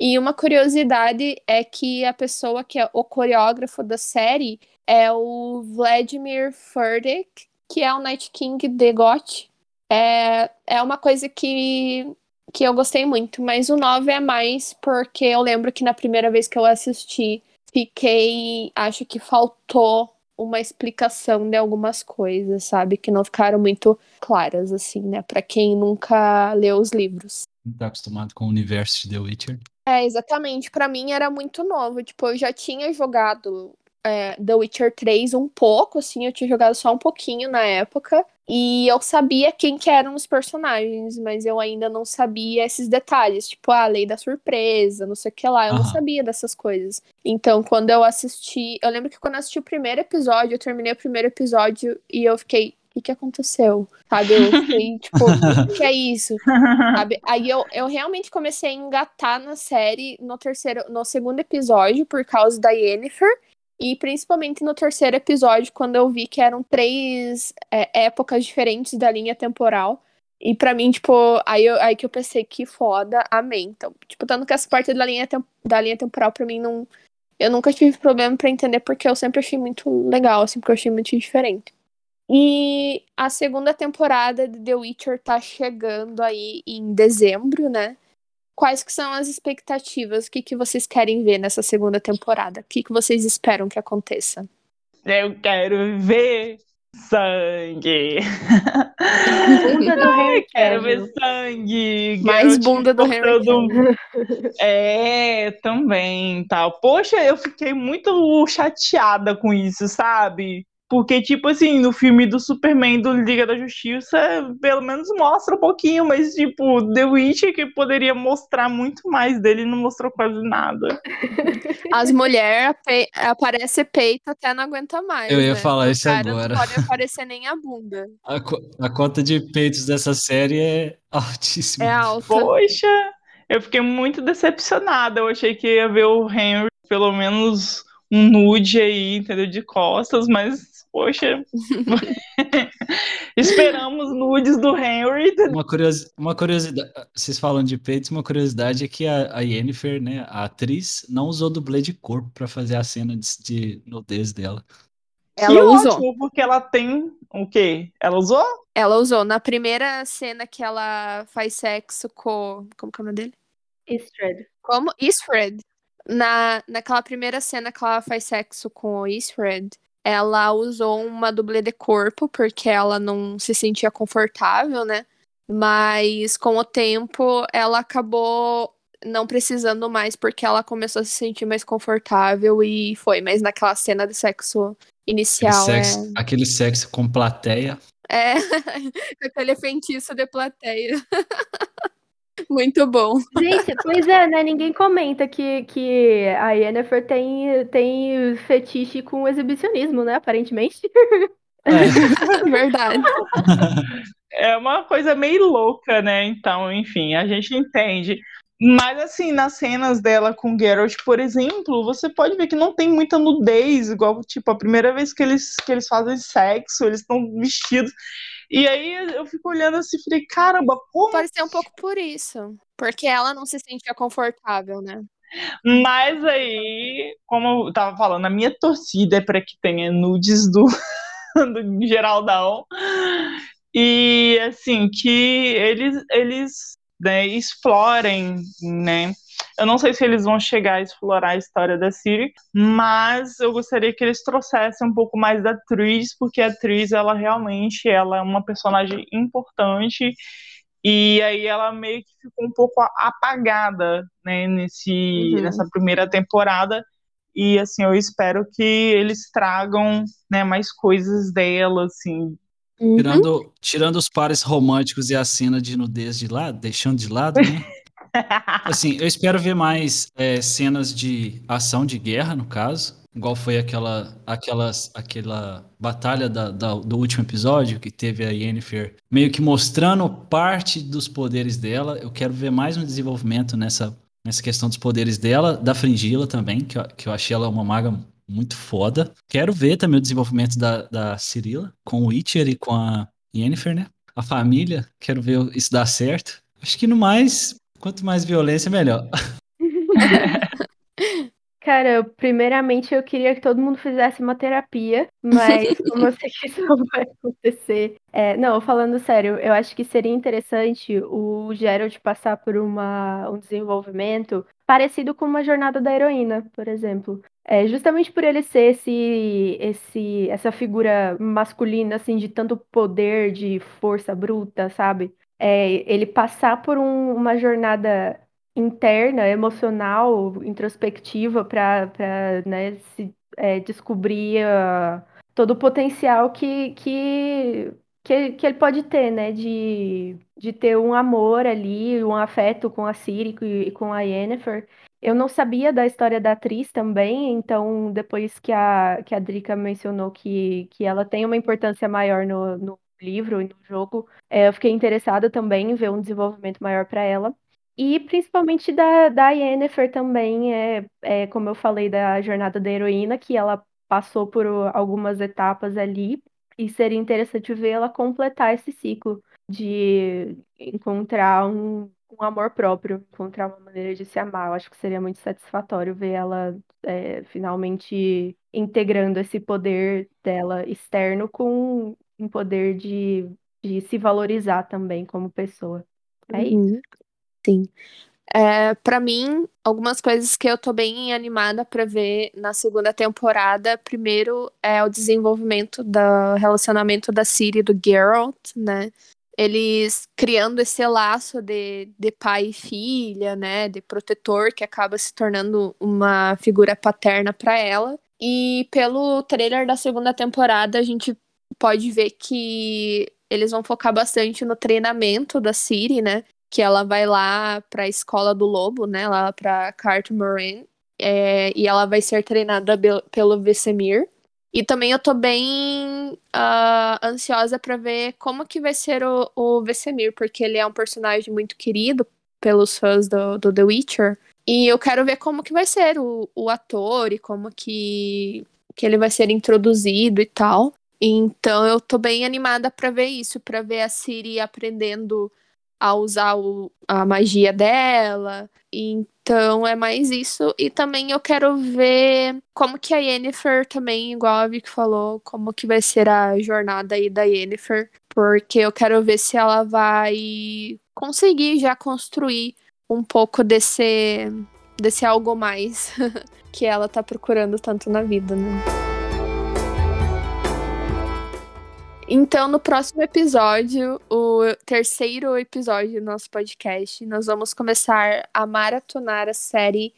E uma curiosidade é que a pessoa que é o coreógrafo da série é o Vladimir Furdik, que é o Night King de GOT. É, é uma coisa que, que eu gostei muito, mas o 9 é mais porque eu lembro que na primeira vez que eu assisti, fiquei. Acho que faltou uma explicação de algumas coisas, sabe? Que não ficaram muito claras, assim, né? Pra quem nunca leu os livros. Não tá acostumado com o universo de The Witcher? É, exatamente. Para mim era muito novo. Tipo, eu já tinha jogado é, The Witcher 3 um pouco, assim, eu tinha jogado só um pouquinho na época. E eu sabia quem que eram os personagens, mas eu ainda não sabia esses detalhes, tipo a lei da surpresa, não sei o que lá, eu uhum. não sabia dessas coisas. Então, quando eu assisti, eu lembro que quando eu assisti o primeiro episódio, eu terminei o primeiro episódio e eu fiquei, o que, que aconteceu? Sabe? Eu fiquei, tipo, o que é isso? Sabe? Aí eu, eu realmente comecei a engatar na série no terceiro, no segundo episódio, por causa da Yennefer. E principalmente no terceiro episódio, quando eu vi que eram três é, épocas diferentes da linha temporal. E para mim, tipo, aí, eu, aí que eu pensei, que foda, amém. Então, tipo, tanto que essa parte da linha, da linha temporal pra mim não. Eu nunca tive problema para entender, porque eu sempre achei muito legal, assim, porque eu achei muito diferente. E a segunda temporada de The Witcher tá chegando aí em dezembro, né? Quais que são as expectativas? O que, que vocês querem ver nessa segunda temporada? O que, que vocês esperam que aconteça? Eu quero ver sangue. Bunda do Harry Quero ver sangue. Mais bunda do do... É, também, tal. Poxa, eu fiquei muito chateada com isso, sabe? Porque, tipo assim, no filme do Superman do Liga da Justiça, pelo menos mostra um pouquinho, mas, tipo, The Witch, que poderia mostrar muito mais dele, não mostrou quase nada. As mulheres pe aparece peito até não aguenta mais. Eu ia né? falar isso agora. Não pode aparecer nem a bunda. A, co a cota de peitos dessa série é altíssima. É alta. Poxa, eu fiquei muito decepcionada. Eu achei que ia ver o Henry, pelo menos um nude aí, entendeu? De costas, mas Poxa. Esperamos nudes do Henry. Uma, curiosi uma curiosidade. Vocês falam de peitos, uma curiosidade é que a, a Yennefer, né, a atriz, não usou dublê de corpo para fazer a cena de, de nudez dela. Ela que usou. Ótimo, porque ela tem o quê? Ela usou? Ela usou. Na primeira cena que ela faz sexo com. Como que é o nome dele? Istred. Como? Istred. Na, naquela primeira cena que ela faz sexo com o ela usou uma dublê de corpo porque ela não se sentia confortável, né? Mas com o tempo ela acabou não precisando mais porque ela começou a se sentir mais confortável e foi. Mas naquela cena de sexo inicial. Aquele sexo, é... aquele sexo com plateia. É, aquele feitiço de plateia. Muito bom. Gente, pois é, né? Ninguém comenta que, que a Yennefer tem, tem fetiche com exibicionismo, né? Aparentemente. É. Verdade. é uma coisa meio louca, né? Então, enfim, a gente entende. Mas, assim, nas cenas dela com Geralt, por exemplo, você pode ver que não tem muita nudez, igual, tipo, a primeira vez que eles, que eles fazem sexo, eles estão vestidos. E aí eu fico olhando assim e falei, caramba, como. Pode ser um pouco por isso. Porque ela não se sentia confortável, né? Mas aí, como eu tava falando, a minha torcida é para que tenha nudes do, do Geraldão. E assim, que eles, eles né, explorem, né? Eu não sei se eles vão chegar a explorar a história da Siri, mas eu gostaria que eles trouxessem um pouco mais da Tris, porque a Tris, ela realmente ela é uma personagem importante e aí ela meio que ficou um pouco apagada, né, nesse, uhum. nessa primeira temporada. E assim, eu espero que eles tragam, né, mais coisas dela, assim, Uhum. Tirando, tirando os pares românticos e a cena de nudez de lado, deixando de lado, né? assim, eu espero ver mais é, cenas de ação de guerra, no caso. Igual foi aquela, aquelas, aquela batalha da, da, do último episódio, que teve a Yennefer meio que mostrando parte dos poderes dela. Eu quero ver mais um desenvolvimento nessa, nessa questão dos poderes dela, da Fringila também, que eu, que eu achei ela uma maga muito foda. Quero ver também o desenvolvimento da, da Cirila com o Witcher e com a Yennefer, né? A família, quero ver isso dar certo. Acho que no mais, quanto mais violência, melhor. Cara, primeiramente eu queria que todo mundo fizesse uma terapia, mas como eu sei que isso não vai acontecer. É, não, falando sério, eu acho que seria interessante o Geralt passar por uma, um desenvolvimento parecido com uma jornada da heroína, por exemplo. É, justamente por ele ser esse, esse, essa figura masculina, assim, de tanto poder, de força bruta, sabe? É, ele passar por um, uma jornada interna, emocional, introspectiva, para né, se, é, descobrir uh, todo o potencial que, que, que, que, ele pode ter, né? De, de ter um amor ali, um afeto com a Ciri e com a Yennefer. Eu não sabia da história da atriz também, então depois que a, que a Drica mencionou que, que ela tem uma importância maior no, no livro e no jogo, é, eu fiquei interessada também em ver um desenvolvimento maior para ela. E principalmente da, da Yennefer também, é, é, como eu falei, da jornada da heroína, que ela passou por algumas etapas ali, e seria interessante ver ela completar esse ciclo de encontrar um, um amor próprio, encontrar uma maneira de se amar. Eu acho que seria muito satisfatório ver ela é, finalmente integrando esse poder dela externo com um poder de, de se valorizar também como pessoa. É uhum. isso. Sim. É, para mim, algumas coisas que eu tô bem animada para ver na segunda temporada. Primeiro é o desenvolvimento do relacionamento da Ciri e do Geralt, né? eles criando esse laço de, de pai e filha, né, de protetor que acaba se tornando uma figura paterna para ela. E pelo trailer da segunda temporada, a gente pode ver que eles vão focar bastante no treinamento da Ciri, né? Que ela vai lá para a escola do lobo, né? Lá para Cartmoran. É, e ela vai ser treinada pelo Vesemir. E também eu tô bem uh, ansiosa para ver como que vai ser o, o Vesemir, porque ele é um personagem muito querido pelos fãs do, do The Witcher. E eu quero ver como que vai ser o, o ator e como que, que ele vai ser introduzido e tal. Então eu tô bem animada para ver isso, para ver a Siri aprendendo a usar o, a magia dela. Então é mais isso. E também eu quero ver como que a Yennefer também, igual a Vicky falou, como que vai ser a jornada aí da Yennefer. Porque eu quero ver se ela vai conseguir já construir um pouco desse, desse algo mais que ela tá procurando tanto na vida, né? Então, no próximo episódio, o terceiro episódio do nosso podcast, nós vamos começar a maratonar a série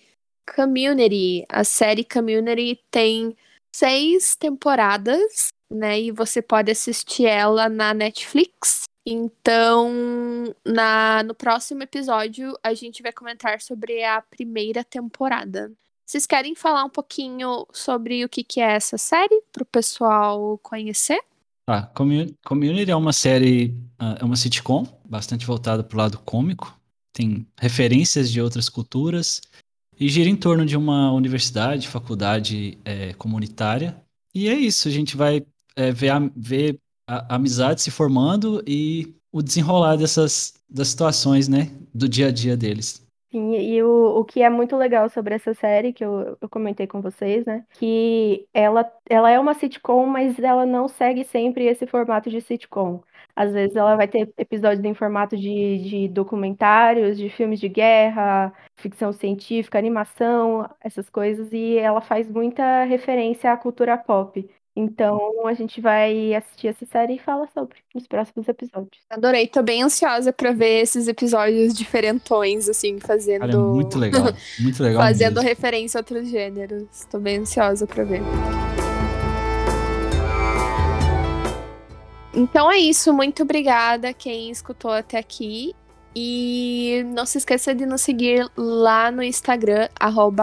Community. A série Community tem seis temporadas, né? E você pode assistir ela na Netflix. Então, na, no próximo episódio, a gente vai comentar sobre a primeira temporada. Vocês querem falar um pouquinho sobre o que, que é essa série, para o pessoal conhecer? Tá, Community é uma série, ah, é uma sitcom, bastante voltada para o lado cômico, tem referências de outras culturas e gira em torno de uma universidade, faculdade é, comunitária. E é isso, a gente vai é, ver, a, ver a, a amizade se formando e o desenrolar dessas das situações, né, do dia a dia deles. Sim, e o, o que é muito legal sobre essa série, que eu, eu comentei com vocês, né? Que ela, ela é uma sitcom, mas ela não segue sempre esse formato de sitcom. Às vezes ela vai ter episódios em formato de, de documentários, de filmes de guerra, ficção científica, animação, essas coisas, e ela faz muita referência à cultura pop. Então a gente vai assistir essa série e fala sobre nos próximos episódios. Adorei, tô bem ansiosa para ver esses episódios diferentões, assim, fazendo. Cara, é muito legal, muito legal. fazendo mesmo. referência a outros gêneros. Tô bem ansiosa para ver. Então é isso, muito obrigada quem escutou até aqui e não se esqueça de nos seguir lá no Instagram,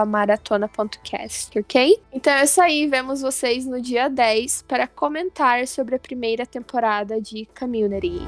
maratona.cast, ok? Então é isso aí, vemos vocês no dia 10 para comentar sobre a primeira temporada de Community.